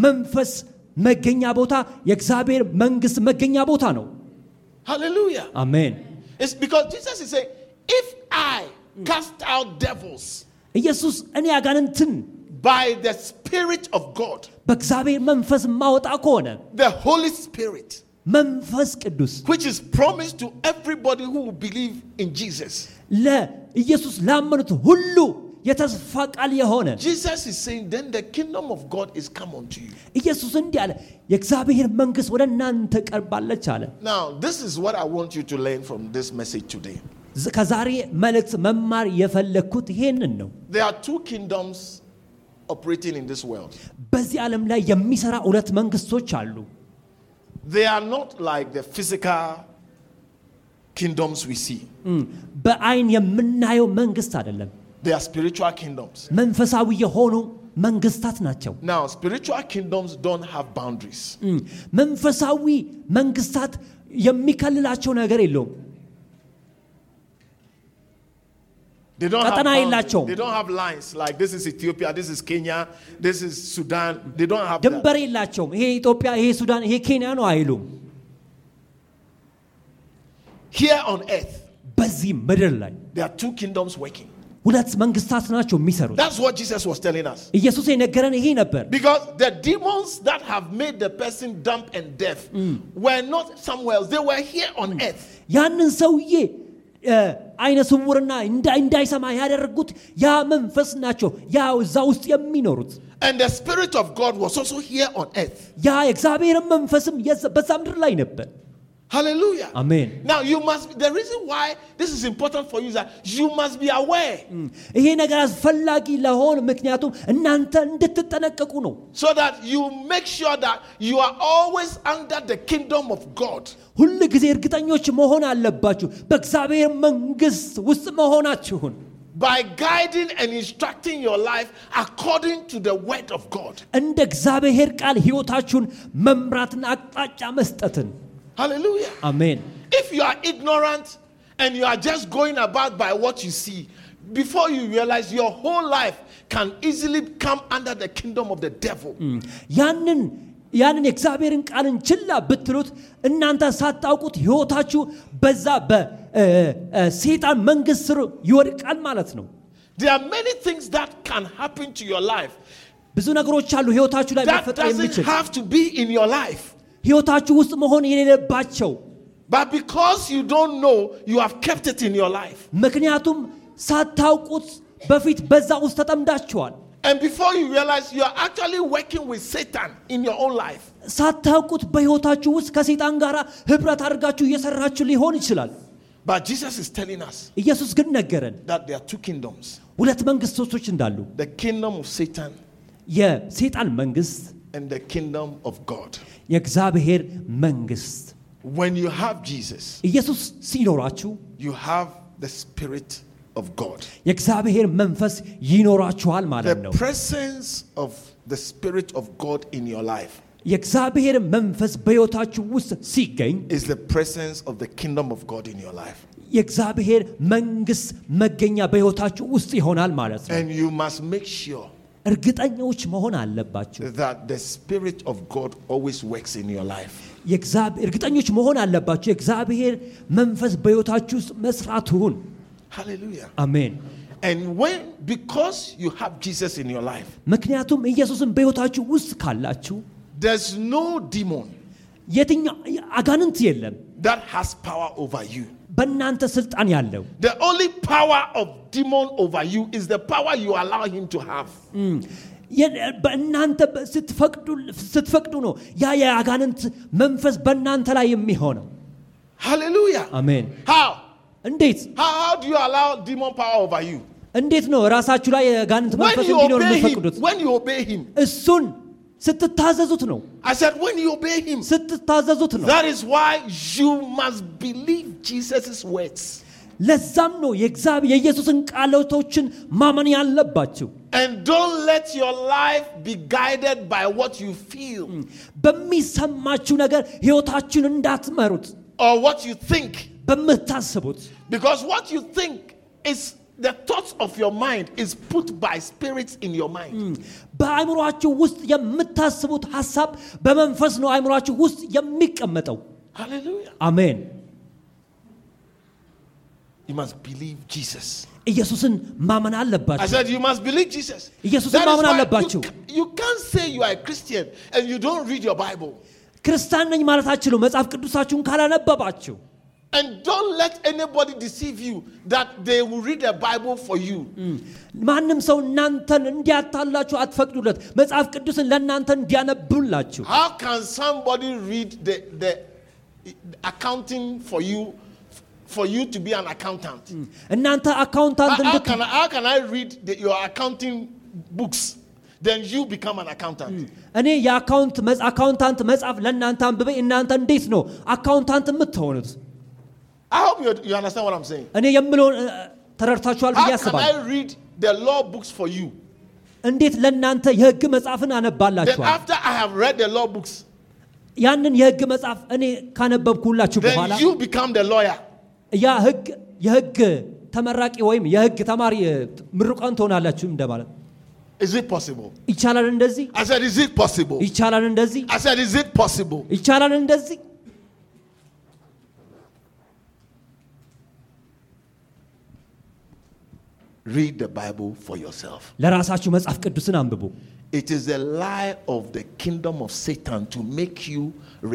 መንፈስ መገኛ ቦታ የእግዚአብሔር መንግሥት መገኛ ቦታ ነው Hallelujah. አሜን It's because Jesus is saying, if I cast out devils ኢየሱስ እኔ አጋንንትን by the Spirit of God, በእግዚአብሔር መንፈስ ማወጣ ከሆነ the Holy Spirit, መንፈስ ቅዱስ which is promised to everybody who will believe in Jesus. ለኢየሱስ ላመኑት ሁሉ የተስፋ ቃል የሆነ ኢየሱስ እንዲህ አለ የእግዚአብሔር መንግስት ወደ እናንተ ቀርባለች አለ። ከዛሬ መልእክት መማር የፈለግኩት ይሄንን ነው። በዚህ ዓለም ላይ የሚሰራ ሁለት መንግስቶች አሉ። They are not like the physical kingdoms we see. በአይን የምናየው መንግስት አይደለም። they are spiritual kingdoms. መንፈሳዊ የሆኑ መንግስታት ናቸው Now, spiritual kingdoms don't have boundaries. እም፣ መንፈሳዊ መንግስታት የሚከልላቸው ነገር የለውም They don't have ቀጠና boundaries. የላቸውም። They don't have lines like this is Ethiopia, this is Kenya, this is Sudan. They don't have that. ድንበር የላቸውም ይሄ ኢትዮጵያ ይሄ ሱዳን ይሄ ኬንያ ነው አይሉም Here on earth, በዚህ ምድር ላይ there are two kingdoms working. ሁለት መንግስታት ናቸው የሚሰሩት That's what Jesus was telling us. ኢየሱስ የነገረን ይሄ ነበር Because the demons that have made the person dumb and deaf were not somewhere else, they were here on earth. ያንን ሰውዬ እ፣ አይነ ስውርና እንዳ- እንዳይሰማ ያደረጉት ያ መንፈስ ናቸው ያ እዛ ውስጥ የሚኖሩት And the Spirit of God was also here on earth. ያ የእግዚአብሔርን መንፈስም የዛ- በዛ ምድር ላይ ነበር Hallelujah. አሜን Now, you must, the reason why this is important for you is that you must be aware ይሄ ነገር አስፈላጊ ለሆን ምክንያቱም እናንተ እንድትጠነቀቁ ነው so that you make sure that you are always under the kingdom of God. ሁል ጊዜ እርግጠኞች መሆን አለባችሁ በእግዚአብሔር መንግስት ውስጥ መሆናችሁን by guiding and instructing your life according to the word of God. እንደ እግዚአብሔር ቃል ህይወታችሁን መምራትና አቅጣጫ መስጠትን Hallelujah. አሜን If you are ignorant and you are just going about by what you see, before you realize your whole life can easily come under the kingdom of the devil. ያንን ያንን የእግዚአብሔርን ቃልን ችላ ብትሉት እናንተ ሳታውቁት ህይወታችሁ በዛ በሴጣን መንግስት ስር ይወድቃል ማለት ነው There are many things that can happen to your life ብዙ ነገሮች አሉ ህይወታችሁ ላይ that መፈጠር doesn't የሚችል have to be in your life. ህይወታችሁ ውስጥ መሆን የሌለባቸው But because you don't know, you have kept it in your life. ምክንያቱም ሳታውቁት በፊት በዛ ውስጥ ተጠምዳችኋል And before you realize, you are actually working with Satan in your own life. ሳታውቁት በህይወታችሁ ውስጥ ከሴጣን ጋር ህብረት አድርጋችሁ እየሰራችሁ ሊሆን ይችላል But Jesus is telling us ኢየሱስ ግን ነገረን that there are two kingdoms ሁለት መንግስቶች እንዳሉ the kingdom of Satan የሴጣን መንግስት and the kingdom of God. የእግዚአብሔር መንግስት When you have Jesus, ኢየሱስ ሲኖራችሁ you have the Spirit of God. የእግዚአብሔር መንፈስ ይኖራችኋል ማለት ነው The presence of the Spirit of God in your life የእግዚአብሔር መንፈስ በሕይወታችሁ ውስጥ ሲገኝ is the presence of the kingdom of God in your life. የእግዚአብሔር መንግስት መገኛ በሕይወታችሁ ውስጥ ይሆናል ማለት ነው And you must make sure እርግጠኞች መሆን. የእግዚአብሔር- እርግጠኞች መሆን አለባችሁ የእግዚአብሔር መንፈስ በሕይወታችሁ ውስጥ መስራቱን Hallelujah. አሜን And when, because you have Jesus in your life, ምክንያቱም ኢየሱስን በሕይወታችሁ ውስጥ ካላችሁ there's no demon የትኛው አጋንንት የለም that has power over you. በእናንተ ስልጣን ያለው The only power of demon over you is the power you allow him to have. የ- በእናንተ በ- ስትፈቅዱ ስትፈቅዱ ነው ያ የአጋንንት መንፈስ በእናንተ ላይ የሚሆነው Hallelujah. አሜን How? እንዴት How, how do you allow demon power over you? እንዴት ነው ራሳችሁ ላይ የአጋንንት When መንፈስ you እንዲኖር obey him. የምትፈቅዱት When you obey him. እሱን ስትታዘዙት ነው I said, when you obey him. ስትታዘዙት ነው That is why you must believe Jesus' words. ለዛም ነው የእግዚአብሔር የኢየሱስን ቃሎቶችን ማመን ያለባችሁ And don't let your life be guided by what you feel በሚሰማችሁ ነገር ህይወታችሁን እንዳትመሩት or what you think. በምታስቡት Because what you think is the thoughts of your mind is put by spirits in your mind. በአእምሯችሁ ውስጥ የምታስቡት ሀሳብ በመንፈስ ነው አእምሯችሁ ውስጥ የሚቀመጠው Hallelujah. አሜን You must believe Jesus. ኢየሱስን ማመን I አለባችሁ said, You must believe Jesus. ኢየሱስን That is ማመን why አለባችሁ። you, ca- you can't say you are a Christian and you don't read your Bible. ክርስቲያን ነኝ ማለት አትችሉ መጽሐፍ ቅዱሳችሁን ካላነበባችሁ And don't let anybody deceive you that they will read the Bible for you. ማንም ሰው እናንተን እንዲያታላችሁ አትፈቅዱለት መጽሐፍ ቅዱስን ለእናንተ እንዲያነብላችሁ How can somebody read the, the accounting for you for you to be an accountant? እናንተ How, አካውንታንት how እንድት can, I- how can I read the, your accounting books? Then you become an accountant. እኔ የአካውንት መጽ- አካውንታንት መጽሐፍ ለእናንተ አንብቤ እናንተ እንዴት ነው አካውንታንት የምትሆኑት I hope you, you understand what I'm saying. እኔ የምለውን ተረድታችኋል ብዬ How can አስባለሁ I read the law books for you? እንዴት ለእናንተ የህግ መጽሐፍን Then አነባላችኋል after I have read the law books, ያንን የህግ መጽሐፍ እኔ ካነበብኩላችሁ በኋላ then you become the lawyer. ያ ህግ የህግ ተመራቂ ወይም የህግ ተማሪ እ፣ ምሩቃን ትሆናላችሁ እንደማለት Is it possible? ይቻላል እንደዚህ I said, Is it possible? ይቻላል እንደዚህ I said, Is it possible? ይቻላል እንደዚህ Read the Bible for yourself. ለራሳችሁ መጽሐፍ ቅዱስን አንብቡ It is the lie of the kingdom of Satan to make you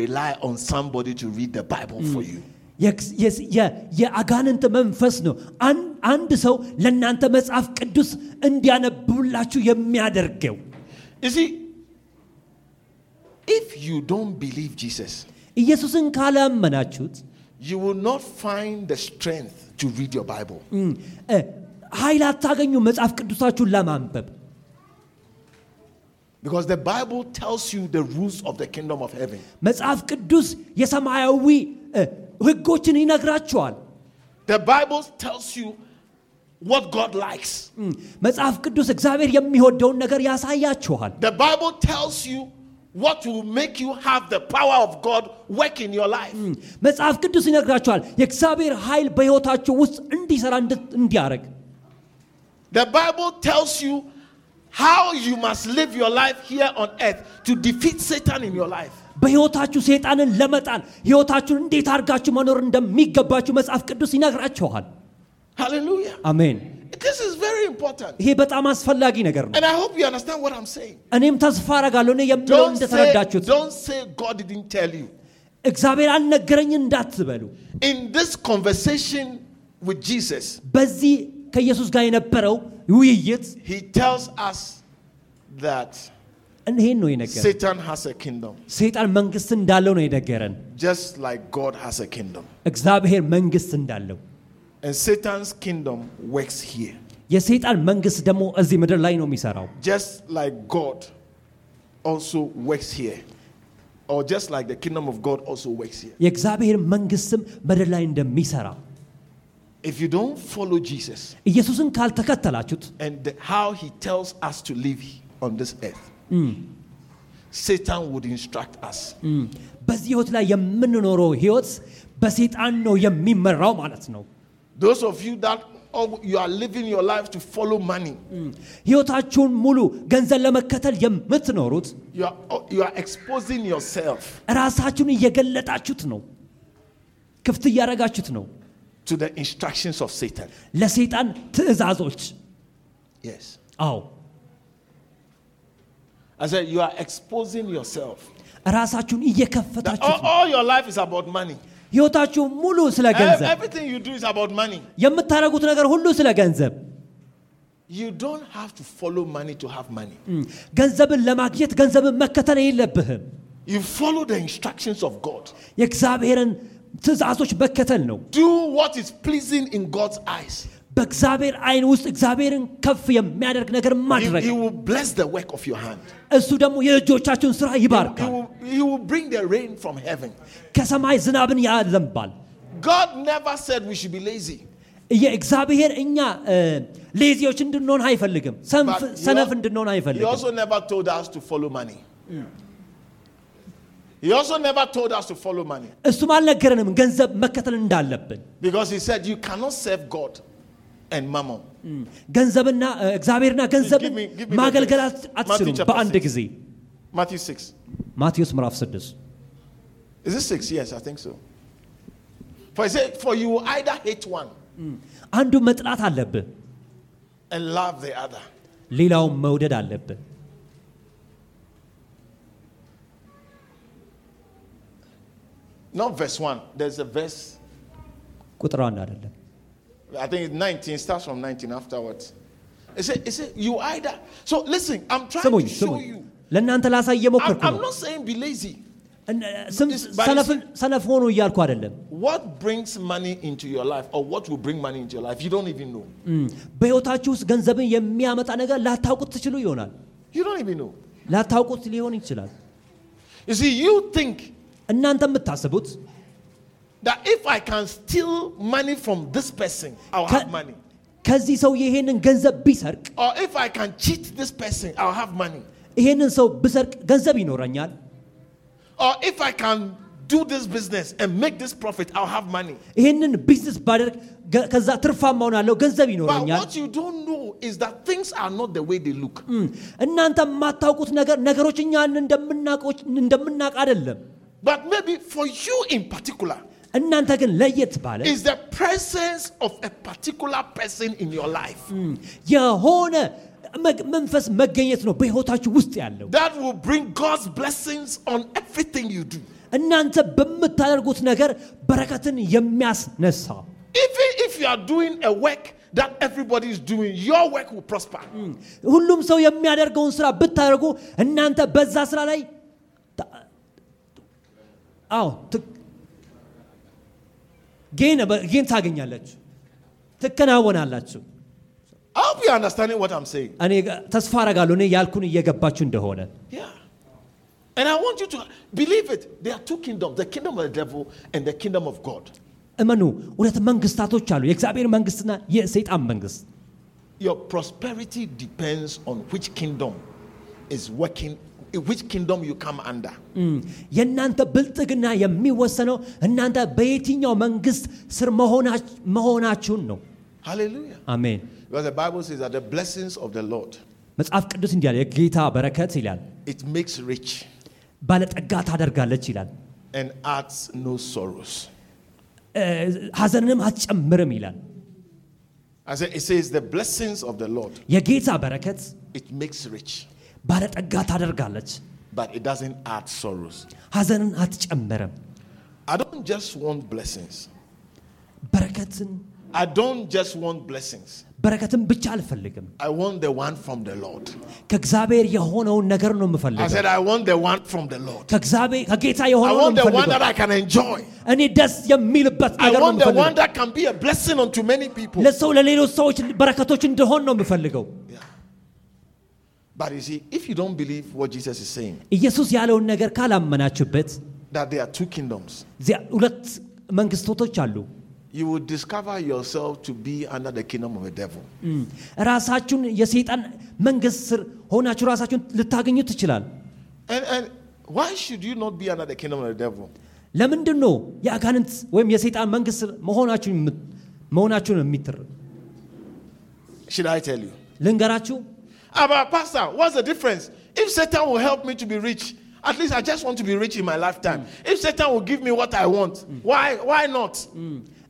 rely on somebody to read the Bible for you. የክስ- የስ- የ- የአጋንንት መንፈስ ነው አን- አንድ ሰው ለእናንተ መጽሐፍ ቅዱስ እንዲያነብላችሁ የሚያደርገው You see, if you don't believe Jesus, ኢየሱስን ካላመናችሁት you will not find the strength to read your Bible. እም፣ እ፣ ኃይል አታገኙ መጽሐፍ ቅዱሳችሁን ለማንበብ Because the Bible tells you the rules of the kingdom of heaven. መጽሐፍ ቅዱስ የሰማያዊ እ፣ ህጎችን ይነግራችኋል The Bible tells you what God likes. እም፣ መጽሐፍ ቅዱስ እግዚአብሔር የሚወደውን ነገር ያሳያችኋል The Bible tells you what will make you have the power of God work in your life. መጽሐፍ ቅዱስ ይነግራችኋል የእግዚአብሔር ኃይል በሕይወታችሁ ውስጥ እንዲሰራ እንድ- እንዲያደርግ The Bible tells you how you must live your life here on earth to defeat Satan in your life. በሕይወታችሁ ሰይጣንን ለመጣል ሕይወታችሁን እንዴት አድርጋችሁ መኖር እንደሚገባችሁ መጽሐፍ ቅዱስ ይነግራችኋል Hallelujah. አሜን This is very important. ይሄ በጣም አስፈላጊ ነገር ነው And I hope you understand what I'm saying. እኔም ተስፋ አረጋለሁ እኔ የምለው Don't say, እንደተረዳችሁት don't say God didn't tell you. እግዚአብሔር አልነገረኝ እንዳትበሉ In this conversation with Jesus, በዚህ ከኢየሱስ ጋር የነበረው ውይይት he tells us that ይሄን ነው የነገረን Satan has a kingdom, ሰይጣን መንግስት እንዳለው ነው የነገረን just like God has a kingdom. እግዚአብሔር መንግስት እንዳለው And Satan's kingdom works here, የሰይጣን መንግስት ደግሞ እዚህ ምድር ላይ ነው የሚሰራው just like God also works here, or just like the kingdom of God also works here. የእግዚአብሔር መንግስትም ምድር ላይ እንደሚሰራ If you don't follow Jesus ኢየሱስን ካልተከተላችሁት and the- how he tells us to live on this earth, Satan would instruct us. እም፣ በዚህ ህይወት ላይ የምንኖረው ህይወት በሰይጣን ነው የሚመራው ማለት ነው Those of you that oh, you are living your life to follow money, ህይወታችሁን ሙሉ ገንዘብ ለመከተል የምትኖሩት you are, oh, you are exposing yourself ራሳችሁን እየገለጣችሁት ነው ክፍት እያደረጋችሁት ነው to the instructions of Satan. ለሰይጣን ትእዛዞች Yes. አዎ I said, you are exposing yourself. ራሳችሁን That እየከፈታችሁት all, ነው all your life is about money. ህይወታችሁ ሙሉ ስለ Ev- ገንዘብ Everything you do is about money. የምታደርጉት ነገር ሁሉ ስለ ገንዘብ You don't have to follow money to have money. እም፣ ገንዘብን ለማግኘት ገንዘብን መከተል የለብህም You follow the instructions of God. የእግዚአብሔርን ትእዛዞች መከተል ነው Do what is pleasing in God's eyes. በእግዚአብሔር አይን ውስጥ እግዚአብሔርን ከፍ የሚያደርግ ነገር He, ማድረግ he will bless the work of your hand. እሱ ደግሞ የእጆቻችሁን ስራ He ይባርካል will, he will bring the rain from heaven. ከሰማይ ዝናብን ያዘንባል God never said we should be lazy. የእግዚአብሔር እኛ እ፣ ሌዚዎች እንድንሆን አይፈልግም ሰንፍ- But he ሰነፍ al- እንድንሆን He አይፈልግም He also never told us to follow money. እሱም አልነገረንም ገንዘብ መከተል እንዳለብን Because he said you cannot serve God and mammon. ገንዘብና እ፣ እግዚአብሔርና ገንዘብን Give me- give me the ማገልገል verse. አት- አትችሉም Matthew chapter በአንድ six. ጊዜ Matthew 6. ማቴዎስ ምዕራፍ 6 Is it 6? Yes, I think so. For he said, For you will either hate one አንዱ መጥላት አለብህ፣ and love the other. ሌላውን መውደድ አለብህ። Not verse 1. There's a verse, ቁጥር አንድ አይደለም። I think it's 19, starts from 19 afterwards. It said, it said, you either. So listen, I'm trying ስሙኝ to show ስሙኝ፣ you. ለእናንተ ላሳይ I'm, እየሞከርኩ I'm ነው። not saying be lazy. እነ- ስም- It's- but ሰነፍን- ሰነፍ ሆኖ እያልኩ አይደለም። What brings money into your life or what will bring money into your life, you don't even know. እም፣ በሕይወታችሁ ውስጥ ገንዘብን የሚያመጣ ነገር ላታውቁት ትችሉ ይሆናል። You don't even know. ላታውቁት ሊሆን ይችላል። You see, you think እናንተ የምታስቡት that if I can steal money from this person, I'll ከ- have money. ከዚህ ሰው ይሄንን ገንዘብ ቢሰርቅ Or if I can cheat this person, I'll have money. ይሄንን ሰው ብሰርቅ ገንዘብ ይኖረኛል። Or if I can do this business and make this profit, I'll have money. ይሄንን ቢዝነስ ባደርግ ከዛ ትርፋማ ሆናለሁ፣ ገንዘብ But ይኖረኛል። what you don't know is that things are not the way they look. እም፣ እናንተ የማታውቁት ነገር ነገሮች እኛ እንደምናውቆች- እንደምናውቅ አይደለም። But maybe for you in particular, እናንተ ግን ለየት ባለ is the presence of a particular person in your life እም፣ የሆነ መግ- መንፈስ መገኘት ነው በሕይወታችሁ ውስጥ ያለው። that will bring God's blessings on everything you do. እናንተ በምታደርጉት ነገር በረከትን የሚያስነሳ Even if you are doing a work that everybody is doing, your work will prosper. ሁሉም ሰው የሚያደርገውን ስራ ብታደርጉ እናንተ በዛ ስራ ላይ ታ- አዎ ት- ጌን ጌን ታገኛላችሁ፣ ትከናወናላችሁ። I hope you're understanding what I'm saying. እኔ ጋ- ተስፋ አረጋለሁ እኔ ያልኩን እየገባችሁ እንደሆነ Yeah. And I want you to believe it. There are two kingdoms the kingdom of the devil and the kingdom of God. እመኑ። ሁለት መንግስታቶች አሉ፣ የእግዚአብሔር መንግስትና የሰይጣን መንግስት። Your prosperity depends on which kingdom is working, which kingdom you come under. እም፣ የእናንተ ብልጥግና የሚወሰነው እናንተ በየትኛው መንግስት ስር መሆናች- መሆናችሁን ነው። Hallelujah. አሜን። Because the Bible says that the blessings of the Lord መጽሐፍ ቅዱስ እንዲህ ያለ የጌታ በረከት ይላል it makes rich ባለጠጋ ታደርጋለች ይላል and adds no sorrows. እ፣ ሐዘንንም አትጨምርም ይላል። I said it says the blessings of the Lord የጌታ በረከት it makes rich, ባለጠጋ ታደርጋለች፣ but it doesn't add sorrows. ሐዘንን አትጨምርም። I don't just want blessings. በረከትን I don't just want blessings. በረከትን ብቻ አልፈልግም። I want the one from the Lord. ከእግዚአብሔር የሆነውን ነገር ነው I የምፈልገው። said I want the one from the Lord. ከእግዚአብሔር ከጌታ I የሆነውን ነው want the one that የምፈልገው። I can enjoy. እኔ ደስ የሚልበት I ነገር ነው want the one የምፈልገው። that can be a blessing unto many people. ለሰው ለሌሎች ሰዎች በረከቶች እንደሆን ነው የምፈልገው። Yeah. But you see, if you don't believe what Jesus is saying, ኢየሱስ ያለውን ነገር ካላመናችሁበት that there are two kingdoms, ሁለት መንግስቶቶች አሉ። you will discover yourself to be under the kingdom of the devil. ራሳችሁን የሰይጣን መንግስት ስር ሆናችሁ ራሳችሁን ልታገኙ ትችላል። And, and why should you not be under the kingdom of the devil? ለምንድን ነው የአጋንንት ወይም የሰይጣን መንግስት መሆናችሁን መሆናችሁን የሚትር Should I tell you? ልንገራችሁ? Ah, but Pastor, what's the difference? If Satan will help me to be rich, at least I just want to be rich in my lifetime. If Satan will give me what I want, why, why not?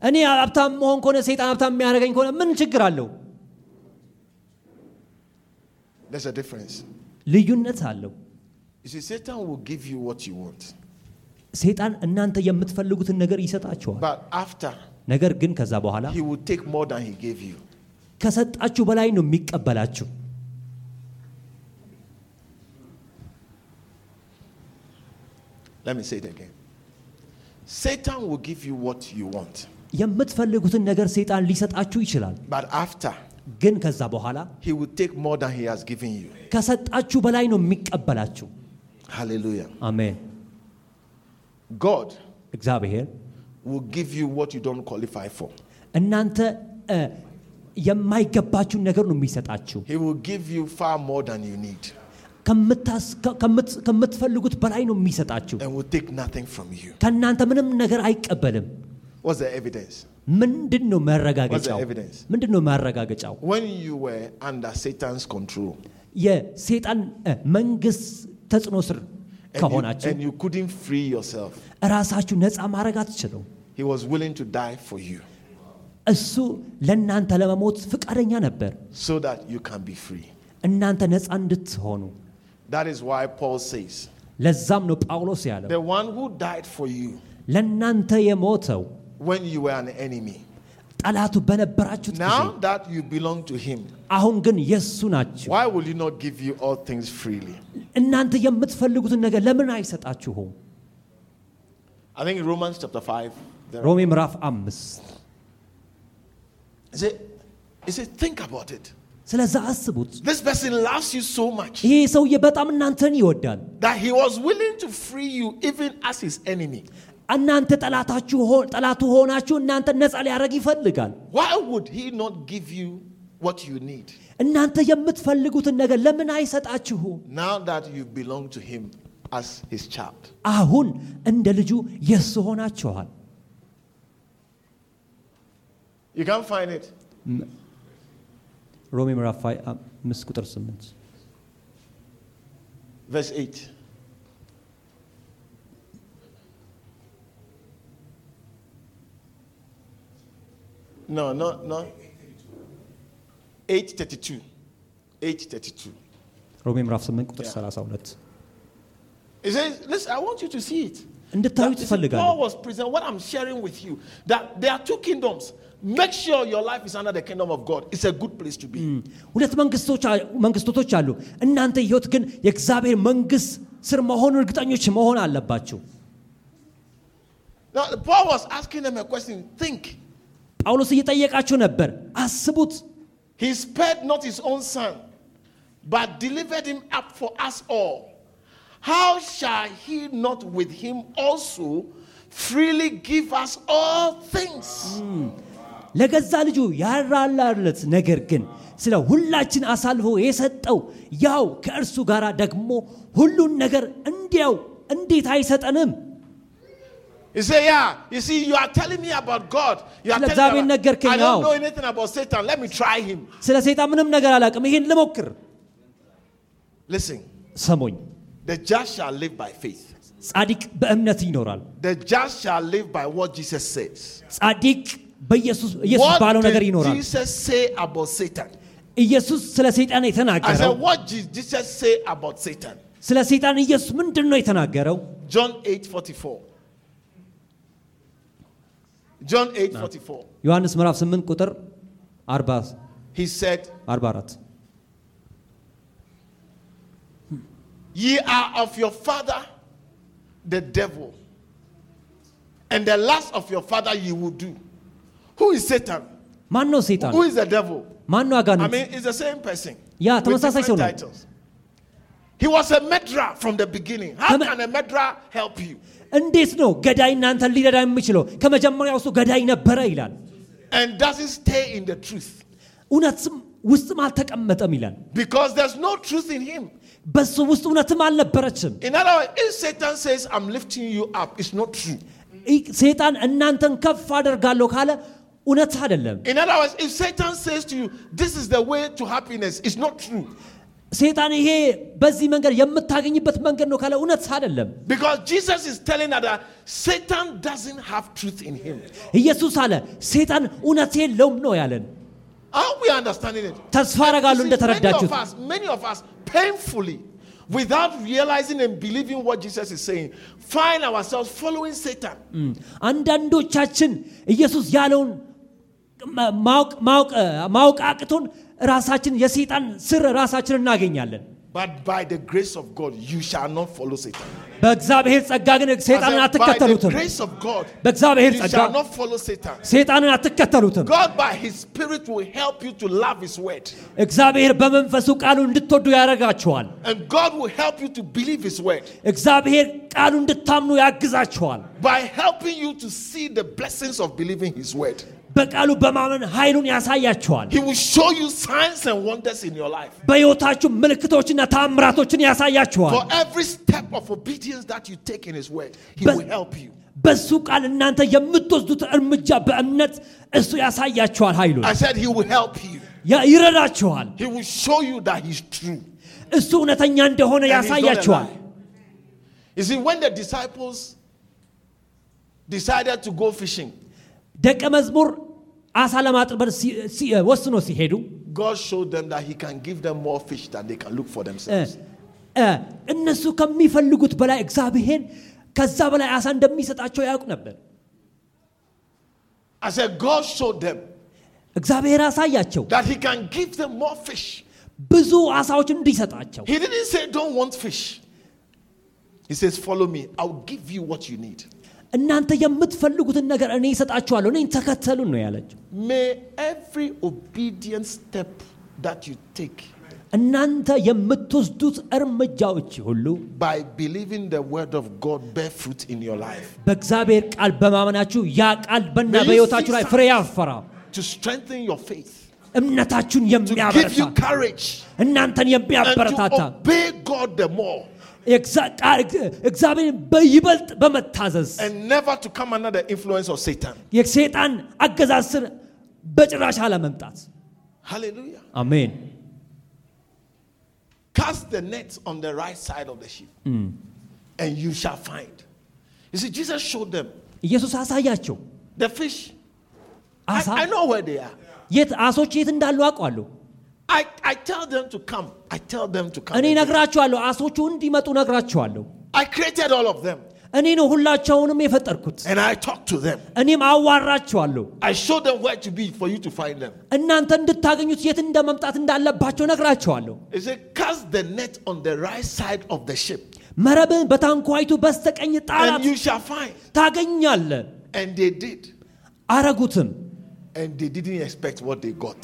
እኔ ሀብታም መሆን ከሆነ ሰይጣን ሀብታም የሚያደርገኝ ከሆነ ምን ችግር አለው? There's a difference. ልዩነት አለው። You see, Satan will give you what you want. ሰይጣን እናንተ የምትፈልጉትን ነገር ይሰጣችኋል። But after, ነገር ግን ከዛ በኋላ he will take more than he gave you. ከሰጣችሁ በላይ ነው የሚቀበላችሁ። Let me say it again. Satan will give you what you want. የምትፈልጉትን ነገር ሰይጣን ሊሰጣችሁ ይችላል። But after, ግን ከዛ በኋላ he will take more than he has given you. ከሰጣችሁ በላይ ነው የሚቀበላችሁ። Hallelujah. አሜን። God እግዚአብሔር will give you what you don't qualify for. እናንተ እ፣ የማይገባችሁን ነገር ነው የሚሰጣችሁ። He will give you far more than you need ከምታስ- ከ- ከምት- ከምትፈልጉት በላይ ነው የሚሰጣችሁ። ከእናንተ ምንም ነገር አይቀበልም። ምንድን ነው መረጋገጫው? ምንድን ነው ማረጋገጫው የሴጣን መንግስት ተጽዕኖ ስር ከሆናችሁ ራሳችሁ ነፃ ማድረግ አትችሉም። እሱ ለእናንተ ለመሞት ፍቃደኛ ነበር። እናንተ ነፃ እንድትሆኑ። That is why Paul says, ለዛም ነው ጳውሎስ ያለው The one who died for you ለእናንተ የሞተው when you were an enemy. ጠላቱ በነበራችሁት ጊዜ Now that you belong to him, አሁን ግን የእሱ ናችሁ why will he not give you all things freely? እናንተ የምትፈልጉትን ነገር ለምን አይሰጣችሁም I think in Romans chapter 5, there, ሮሜ ምዕራፍ አምስት he said, he said, think about it. ስለዛ አስቡት This person loves you so much ይሄ ሰውዬ በጣም እናንተን ይወዳል that he was willing to free you even as his enemy. እናንተ ጠላታችሁ ሆ- ጠላቱ ሆናችሁ እናንተ ነፃ ሊያደርግ ይፈልጋል Why would he not give you what you need እናንተ የምትፈልጉትን ነገር ለምን አይሰጣችሁም now that you belong to him as his child? አሁን እንደ ልጁ የእሱ ሆናችኋል You can't find it. ሮሜ ምዕራፍ አይ- አምስት ቁጥር ስምንት Verse 8. No, no, no. 832. 832. ሮሜ ምዕራፍ 8 ቁጥር 32 It says, listen, I want you to see it. እንድታዩ That- you see, ትፈልጋለሁ Paul was present. What I'm sharing with you, that there are two kingdoms. Make sure your life is under the kingdom of God. It's a good place to be. ሁለት መንግስቶች አ- መንግስቶቶች አሉ እናንተ ህይወት ግን የእግዚአብሔር መንግስት ስር መሆኑ እርግጠኞች መሆን አለባችሁ Now, Paul was asking them a question. Think. ጳውሎስ እየጠየቃችሁ ነበር አስቡት He spared not his own son, but delivered him up for us all. How shall he not with him also freely give us all things? ለገዛ ልጁ ያራላለት ነገር ግን ስለ ሁላችን አሳልፎ የሰጠው ያው ከእርሱ ጋር ደግሞ ሁሉን ነገር እንዲያው እንዴት አይሰጠንም You say, Yeah, you see, you are telling me about God. You are ስለ telling እግዚአብሔር me about, ነገርከኝ፣ I don't አዎ። know anything about Satan. Let me try him. ስለ ሴጣን ምንም ነገር አላውቅም ይሄን ልሞክር Listen, ሰሞኝ the just shall live by faith. ጻዲቅ በእምነት ይኖራል The just shall live by what Jesus says. ጻዲቅ በኢየሱስ ኢየሱስ What ባለው ነገር did ይኖራል Jesus say about Satan? ኢየሱስ ስለ ሰይጣን I የተናገረው said, What did Jesus say about Satan? ስለ ሰይጣን ኢየሱስ ምንድን ነው የተናገረው John 8 44. John 8 44. ዮሐንስ ምዕራፍ 8 ቁጥር 40 He said, 44 Ye are of your father, the devil, and the lust of your father ye will do. Who is Satan? ማን ነው ሰይጣን Who is the devil? ማን ነው I አጋንንት mean, it's the same person. Yeah, with ተመሳሳይ ሰው different ነው። titles. He was a murderer from the beginning. How Tama- can a murderer help you? እንዴት ነው ገዳይ እናንተን ሊረዳ የሚችለው ከመጀመሪያው እሱ ገዳይ ነበረ ይላል And doesn't stay in the truth. እውነትም ውስጥም አልተቀመጠም ይላል Because there's no truth in him. በሱ ውስጥ እውነትም አልነበረችም In other words, if Satan says, I'm lifting you up, it's not true. ይ- ሰይጣን እናንተን ከፍ አደርጋለሁ ካለ እውነት አይደለም In other words, if Satan says to you, This is the way to happiness, it's not true. ሰይጣን ይሄ በዚህ መንገድ የምታገኝበት መንገድ ነው ካለ እውነት አይደለም Because Jesus is telling us that Satan doesn't have truth in him. ኢየሱስ አለ ሰይጣን እውነት የለውም ነው ያለን Are we understanding it? ተስፋ You አረጋለሁ see, many of እንደተረዳችሁት us, many of us, painfully, without realizing and believing what Jesus is saying, find ourselves following Satan. አንዳንዶቻችን ኢየሱስ ያለውን ማ- ማወቅ አቅቶን ራሳችን የሰይጣን ስር ራሳችን እናገኛለን። But by the grace of God, you shall not follow Satan. በእግዚአብሔር ጸጋ ግን ሰይጣንን አትከተሉትም። በእግዚአብሔር ጸጋ ሰይጣንን አትከተሉትም። እግዚአብሔር በመንፈሱ ቃሉ እንድትወዱ ያደርጋችኋል። እግዚአብሔር ቃሉ እንድታምኑ ያግዛችኋል። By helping you to see the blessings of believing His word. በቃሉ በማመን ኃይሉን ያሳያችኋል He will show you signs and wonders in your life. በሕይወታችሁ ምልክቶችና ታምራቶችን ያሳያችኋል For every step of obedience that you take in His word, He But- will help you. በሱ ቃል እናንተ የምትወስዱት እርምጃ በእምነት እሱ ያሳያችኋል ኃይሉን I said He will help you. ያ- ይረዳችኋል He will show you that He's true. እሱ እውነተኛ እንደሆነ and he's not a ያሳያችኋል lie. You see, when the disciples decided to go fishing, ደቀ መዝሙር አሳ ለማጥመድ ሲ- ሲ- ወስኖ ሲሄዱ God showed them that He can give them more fish than they can look for እ፣ themselves. እ፣ እነሱ ከሚፈልጉት በላይ እግዚአብሔር ከዛ በላይ አሳ እንደሚሰጣቸው ያውቅ ነበር I said, God showed them እግዚአብሔር አሳያቸው that He can give them more fish. ብዙ አሳዎች እንዲሰጣቸው He didn't say, Don't want fish. He says, Follow me. I'll give you what you need. እናንተ የምትፈልጉትን ነገር እኔ ይሰጣችኋለሁ እኔን ተከተሉን ነው ያለችው። እናንተ የምትወስዱት እርምጃዎች ሁሉ በእግዚአብሔር ቃል በማመናችሁ ያ ቃል በና በሕይወታችሁ ላይ ፍሬ ያፈራ። እምነታችሁን የሚያበረታ እናንተን የሚያበረታታ to obey God the more, የእግዚአ- ቃል- እግዚአብሔርን በይበልጥ በመታዘዝ and never to come under the influence of Satan. የሰይጣን አገዛዝ ስር በጭራሽ አለመምጣት Hallelujah. አሜን Cast the net on the right side of the ship, and you shall find. You see, Jesus showed them ኢየሱስ አሳያቸው the fish. I, አሳ I know where they are. የት አሶች የት እንዳሉ አውቃለሁ I, I tell them to come. I tell them to come. እኔ and do it. ነግራችኋለሁ አሶቹ እንዲመጡ ነግራችኋለሁ I created all of them, እኔ ነው ሁላቸውንም የፈጠርኩት and I talk to them. እኔም አዋራችኋለሁ I show them where to be for you to find them. እናንተ እንድታገኙት የት እንደ መምጣት እንዳለባቸው ነግራችኋለሁ He said, Cast the net on the right side of the ship, መረብን በታንኳይቱ በስተቀኝ and ጣላት you shall find. ታገኛለ And they did. አረጉትም And they didn't expect what they got.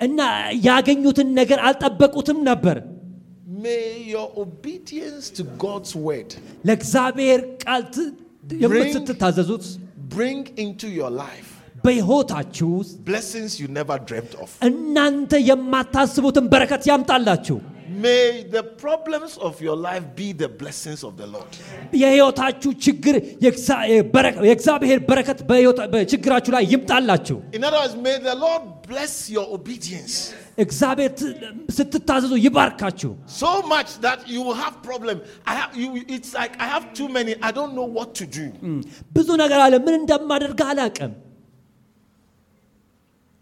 እና ያገኙትን ነገር አልጠበቁትም ነበር May your obedience to God's word ለእግዚአብሔር ቃል ት- Bring- into your life በሕይወታችሁ ውስጥ blessings you never dreamt of. እናንተ የማታስቡትን በረከት ያምጣላችሁ May the problems of your life be the blessings of the Lord. የሕይወታችሁ ችግር የእግዚአ- የበረ- የእግዚአብሔር በረከት በሕይወታ- በችግራችሁ ላይ ይምጣላችሁ In other words, may the Lord bless your obedience እግዚአብሔር ት- ስትታዘዙ ይባርካችሁ so much that you will have problem. I have you. It's like I have too many. I don't know what to do. ብዙ ነገር አለ ምን እንደማደርግ አላቅም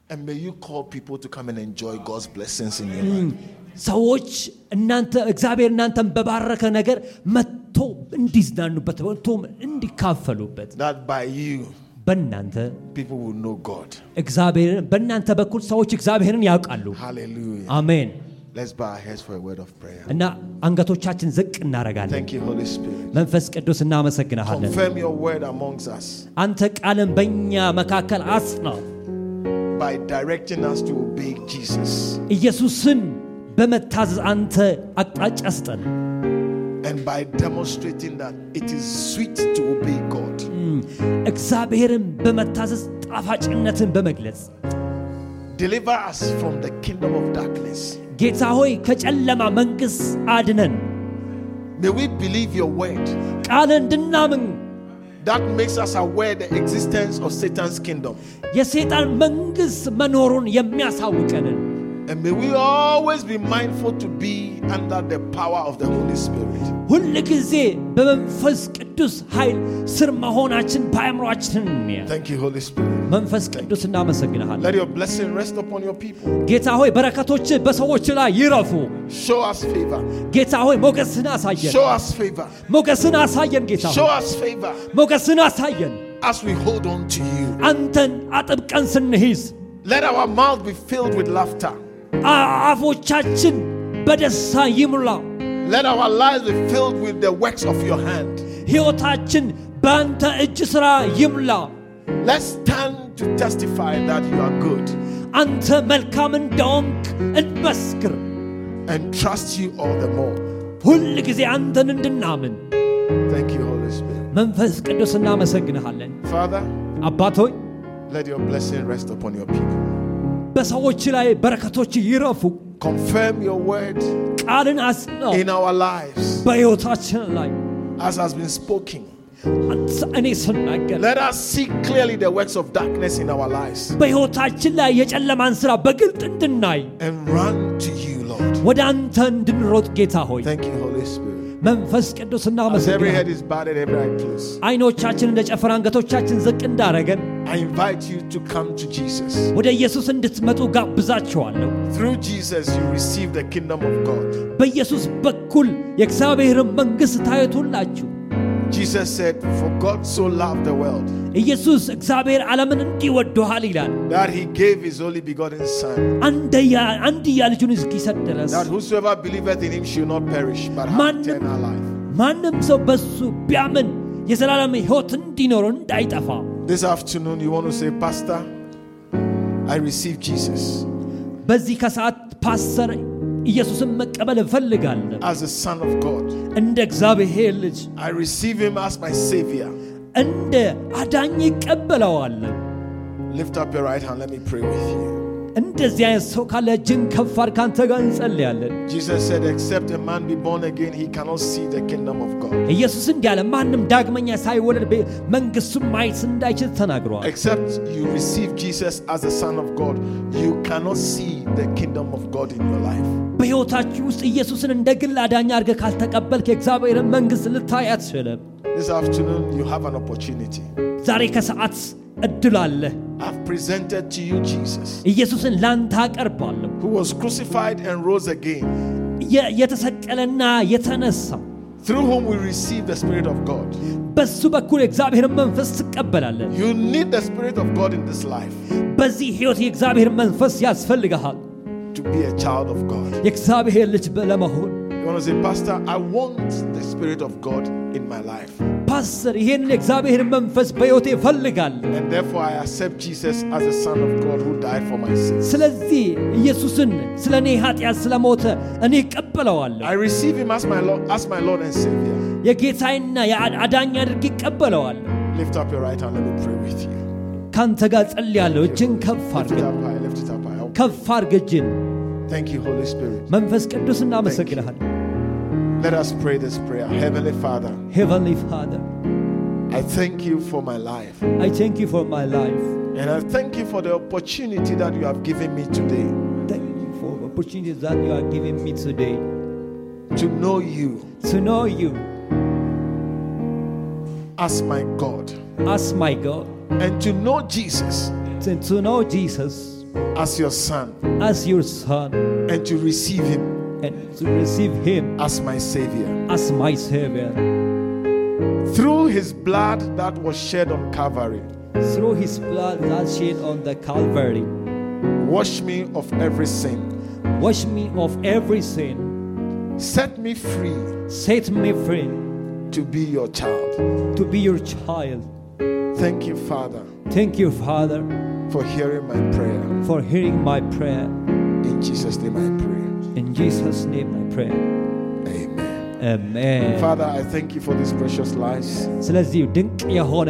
And may you call people to come and enjoy God's blessings in your life. ሰዎች እናንተ እግዚአብሔር እናንተን በባረከ ነገር መጥቶ እንዲዝናኑበት መጥቶም እንዲካፈሉበት በእናንተ እግዚአብሔርን በእናንተ በኩል ሰዎች እግዚአብሔርን ያውቃሉ። አሜን። እና አንገቶቻችን ዝቅ እናደርጋለን። መንፈስ ቅዱስ እናመሰግናሃለን አንተ ቃልን በእኛ መካከል አጽናው። ኢየሱስን በመታዘዝ አንተ አቅጣጫ ስጠን and by demonstrating that it is sweet to obey God. እግዚአብሔርን በመታዘዝ ጣፋጭነትን በመግለጽ Deliver us from the kingdom of darkness. ጌታ ሆይ ከጨለማ መንግሥት አድነን May we believe your word ቃልን እንድናምን that makes us aware the existence of Satan's kingdom. የሰይጣን መንግሥት መኖሩን የሚያሳውቀንን And may we always be mindful to be under the power of the Holy Spirit. ሁል ጊዜ በመንፈስ ቅዱስ ኃይል ስር መሆናችን በአእምሯችን እንያ Thank you, Holy Spirit. መንፈስ ቅዱስ እናመሰግንሃለን Let your blessing rest upon your people. ጌታ ሆይ በረከቶች በሰዎች ላይ ይረፉ Show us favor. ጌታ ሆይ ሞገስን አሳየን Show us favor. ሞገስን አሳየን ጌታ ሆይ Show us favor ሞገስን አሳየን as we hold on to you. አንተን አጥብቀን ስንይዝ Let our mouth be filled with laughter. አ- አፎቻችን በደስታ ይሙላ Let our lives be filled with the works of your hand. ሕይወታችን በአንተ እጅ ሥራ ይሙላ Let's stand to testify that you are good አንተ መልካም እንደሆንክ እንመስክር and trust you all the more. ሁል ጊዜ አንተን እንድናምን Thank you, Holy Spirit. መንፈስ ቅዱስ እናመሰግንሃለን Father, አባት ሆይ let your blessing rest upon your people. በሰዎች ላይ በረከቶች ይረፉ Confirm your word ቃልን አጽናው in our lives በሕይወታችን ላይ as has been spoken. አንተ- እኔ ስናገር Let us see clearly the works of darkness in our lives በሕይወታችን ላይ የጨለማን ሥራ በግልጥ እንድናይ and run to you, Lord. ወደ አንተ እንድንሮጥ ጌታ ሆይ Thank you, Holy Spirit. መንፈስ ቅዱስ እናመሰግናለን. አይኖቻችን እንደ ጨፈራ አንገቶቻችን ዝቅ እንዳረገን I invite you to come to Jesus. ወደ ኢየሱስ እንድትመጡ ጋብዛችኋለሁ Through Jesus, you receive the kingdom of God. በኢየሱስ በኩል የእግዚአብሔርን መንግሥት ታዩቱላችሁ Jesus said, For God so loved the world ኢየሱስ እግዚአብሔር ዓለምን እንዲወደዋል ይላል that he gave his only begotten Son, አንደያ አንድያ ልጁን እስኪሰጥ ድረስ that whosoever believeth in him should not perish, but have ማንም eternal life. ማንም ሰው በሱ ቢያምን የዘላለም ሕይወት እንዲኖረው እንዳይጠፋ This afternoon, you want to say, Pastor, I receive Jesus በዚህ ከሰዓት ፓስተር ኢየሱስን መቀበል እፈልጋለሁ as the Son of God. እንደ እግዚአብሔር ልጅ I receive him as my Savior. እንደ አዳኝ ይቀበለዋለሁ Lift up your right hand. Let me pray with you. እንደዚህ አይነት ሰው ካለ እጅን ከፍ አድርግ ከአንተ ጋር እንጸልያለን Jesus said, Except a man be born again, he cannot see the kingdom of God. ኢየሱስ እንዲህ አለ ማንም ዳግመኛ ሳይወለድ በ- መንግሥቱን ማየት እንዳይችል ተናግሯል Except you receive Jesus as the Son of God, you cannot see the kingdom of God in your life. በሕይወታችሁ ውስጥ ኢየሱስን እንደ ግል አዳኝ አድርገህ ካልተቀበልክ የእግዚአብሔርን መንግሥት ልታይ አትችልም This afternoon, you have an opportunity. ዛሬ ከሰዓት እድል አለ I've presented to you Jesus, ኢየሱስን ላንተ አቀርባለሁ who was crucified and rose again, የ- የተሰቀለና የተነሳ through whom we receive the Spirit of God. በሱ በኩል የእግዚአብሔርን መንፈስ ትቀበላለን You need the Spirit of God in this life በዚህ ሕይወት የእግዚአብሔር መንፈስ ያስፈልግሃል to be a child of God. የእግዚአብሔር ልጅ በ- ለመሆን You want to say, Pastor, I want the Spirit of God in my life. ፓስተር ይህን የእግዚአብሔር መንፈስ በሕይወቴ እፈልጋለሁ And therefore, I accept Jesus as the Son of God who died for my sins. ስለዚህ ኢየሱስን ስለ እኔ ኃጢአት ስለሞተ እኔ እቀበለዋለሁ I receive Him as my Lord, as my Lord and Savior. የጌታዬና የአዳኝ አድርጌ እቀበለዋለሁ Lift up your right hand. Let me pray with you. ካንተ ጋር ጸልያለሁ እጅን ከፍ Lift አድርግ it up high. Lift it up high. ከፍ አድርግ እጅን Thank you, Holy Spirit. መንፈስ ቅዱስ እናመሰግንሃል let us pray this prayer. Heavenly Father. Heavenly Father. I thank you for my life. I thank you for my life. And I thank you for the opportunity that you have given me today. Thank you for the opportunity that you are giving me today. To know you. To know you. As my God. As my God. And to know Jesus. And to know Jesus. As your son. As your son. And to receive him and to receive him as my Savior. as my savior Through His blood that was shed on Calvary, through his blood that shed on the Calvary wash me of every sin, wash me of every sin set me free set me free to be your child. to be your child Thank you, Father, thank you father for hearing my prayer. for hearing my prayer In Jesus' name I pray. in Jesus name I pray Amen. amen Father, I thank you for these precious lives. ስለዚህ ድንቅ የሆነ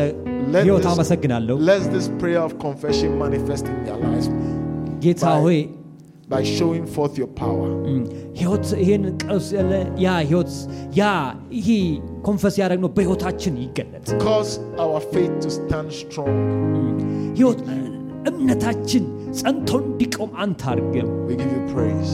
Let ህይወት this, አመሰግናለሁ let this prayer of confession manifest in their lives ጌታ Bye. ሆይ by showing forth your power. እም፣ ህይወት ይህን ቀውስ ያለ ያ ህይወት ያ ይሄ ኮንፈስ ያደረግነው በህይወታችን ይገለጥ Cause our faith to stand strong. ህይወት እምነታችን ጸንቶ እንዲቆም አንተ አድርገው We give you praise.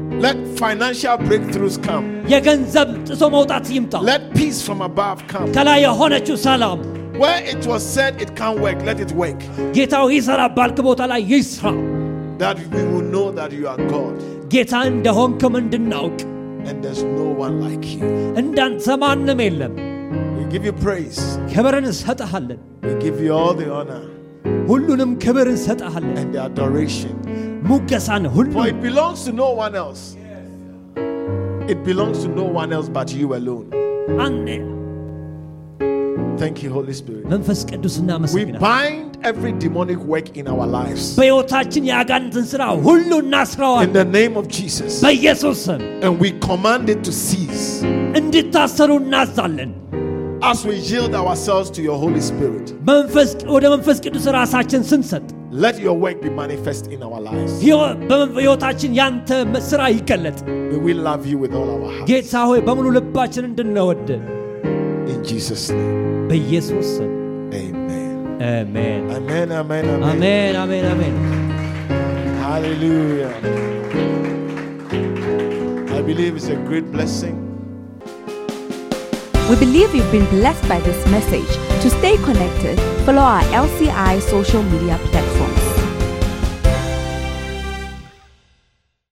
Let financial breakthroughs come. የገንዘብ ጥሶ መውጣት ይምጣ Let peace from above come. ከላይ የሆነችው ሰላም Where it was said it can't work, let it work. ጌታው ይሰራ ባልክ ቦታ ላይ ይስራ That we will know that you are God ጌታ እንደሆንክም እንድናውቅ and there's no one like you. እንዳንተ ማንም የለም We give you praise. ክብርን እንሰጥሃለን We give you all the honor ሁሉንም ክብር እንሰጥሃለን and the adoration. For it belongs to no one else. It belongs to no one else but you alone. Thank you, Holy Spirit. We bind every demonic work in our lives. In the name of Jesus. And we command it to cease እንዲታሰሩ እናዛለን። As we yield ourselves to your Holy Spirit, መንፈስ ወደ መንፈስ ቅዱስ ራሳችን ስንሰጥ let your work be manifest in our lives. ሕይወ- በመንፈ- ሕይወታችን ያንተ ስራ ይገለጥ። May we love you with all our heart. ጌታ ሆይ በሙሉ ልባችን እንድንወድ In Jesus' name. በኢየሱስ ስም Amen. አሜን Amen. Amen. Amen. አሜን አሜን አሜን። Hallelujah. I believe it's a great blessing. We believe you've been blessed by this message. To stay connected, follow our LCI social media platform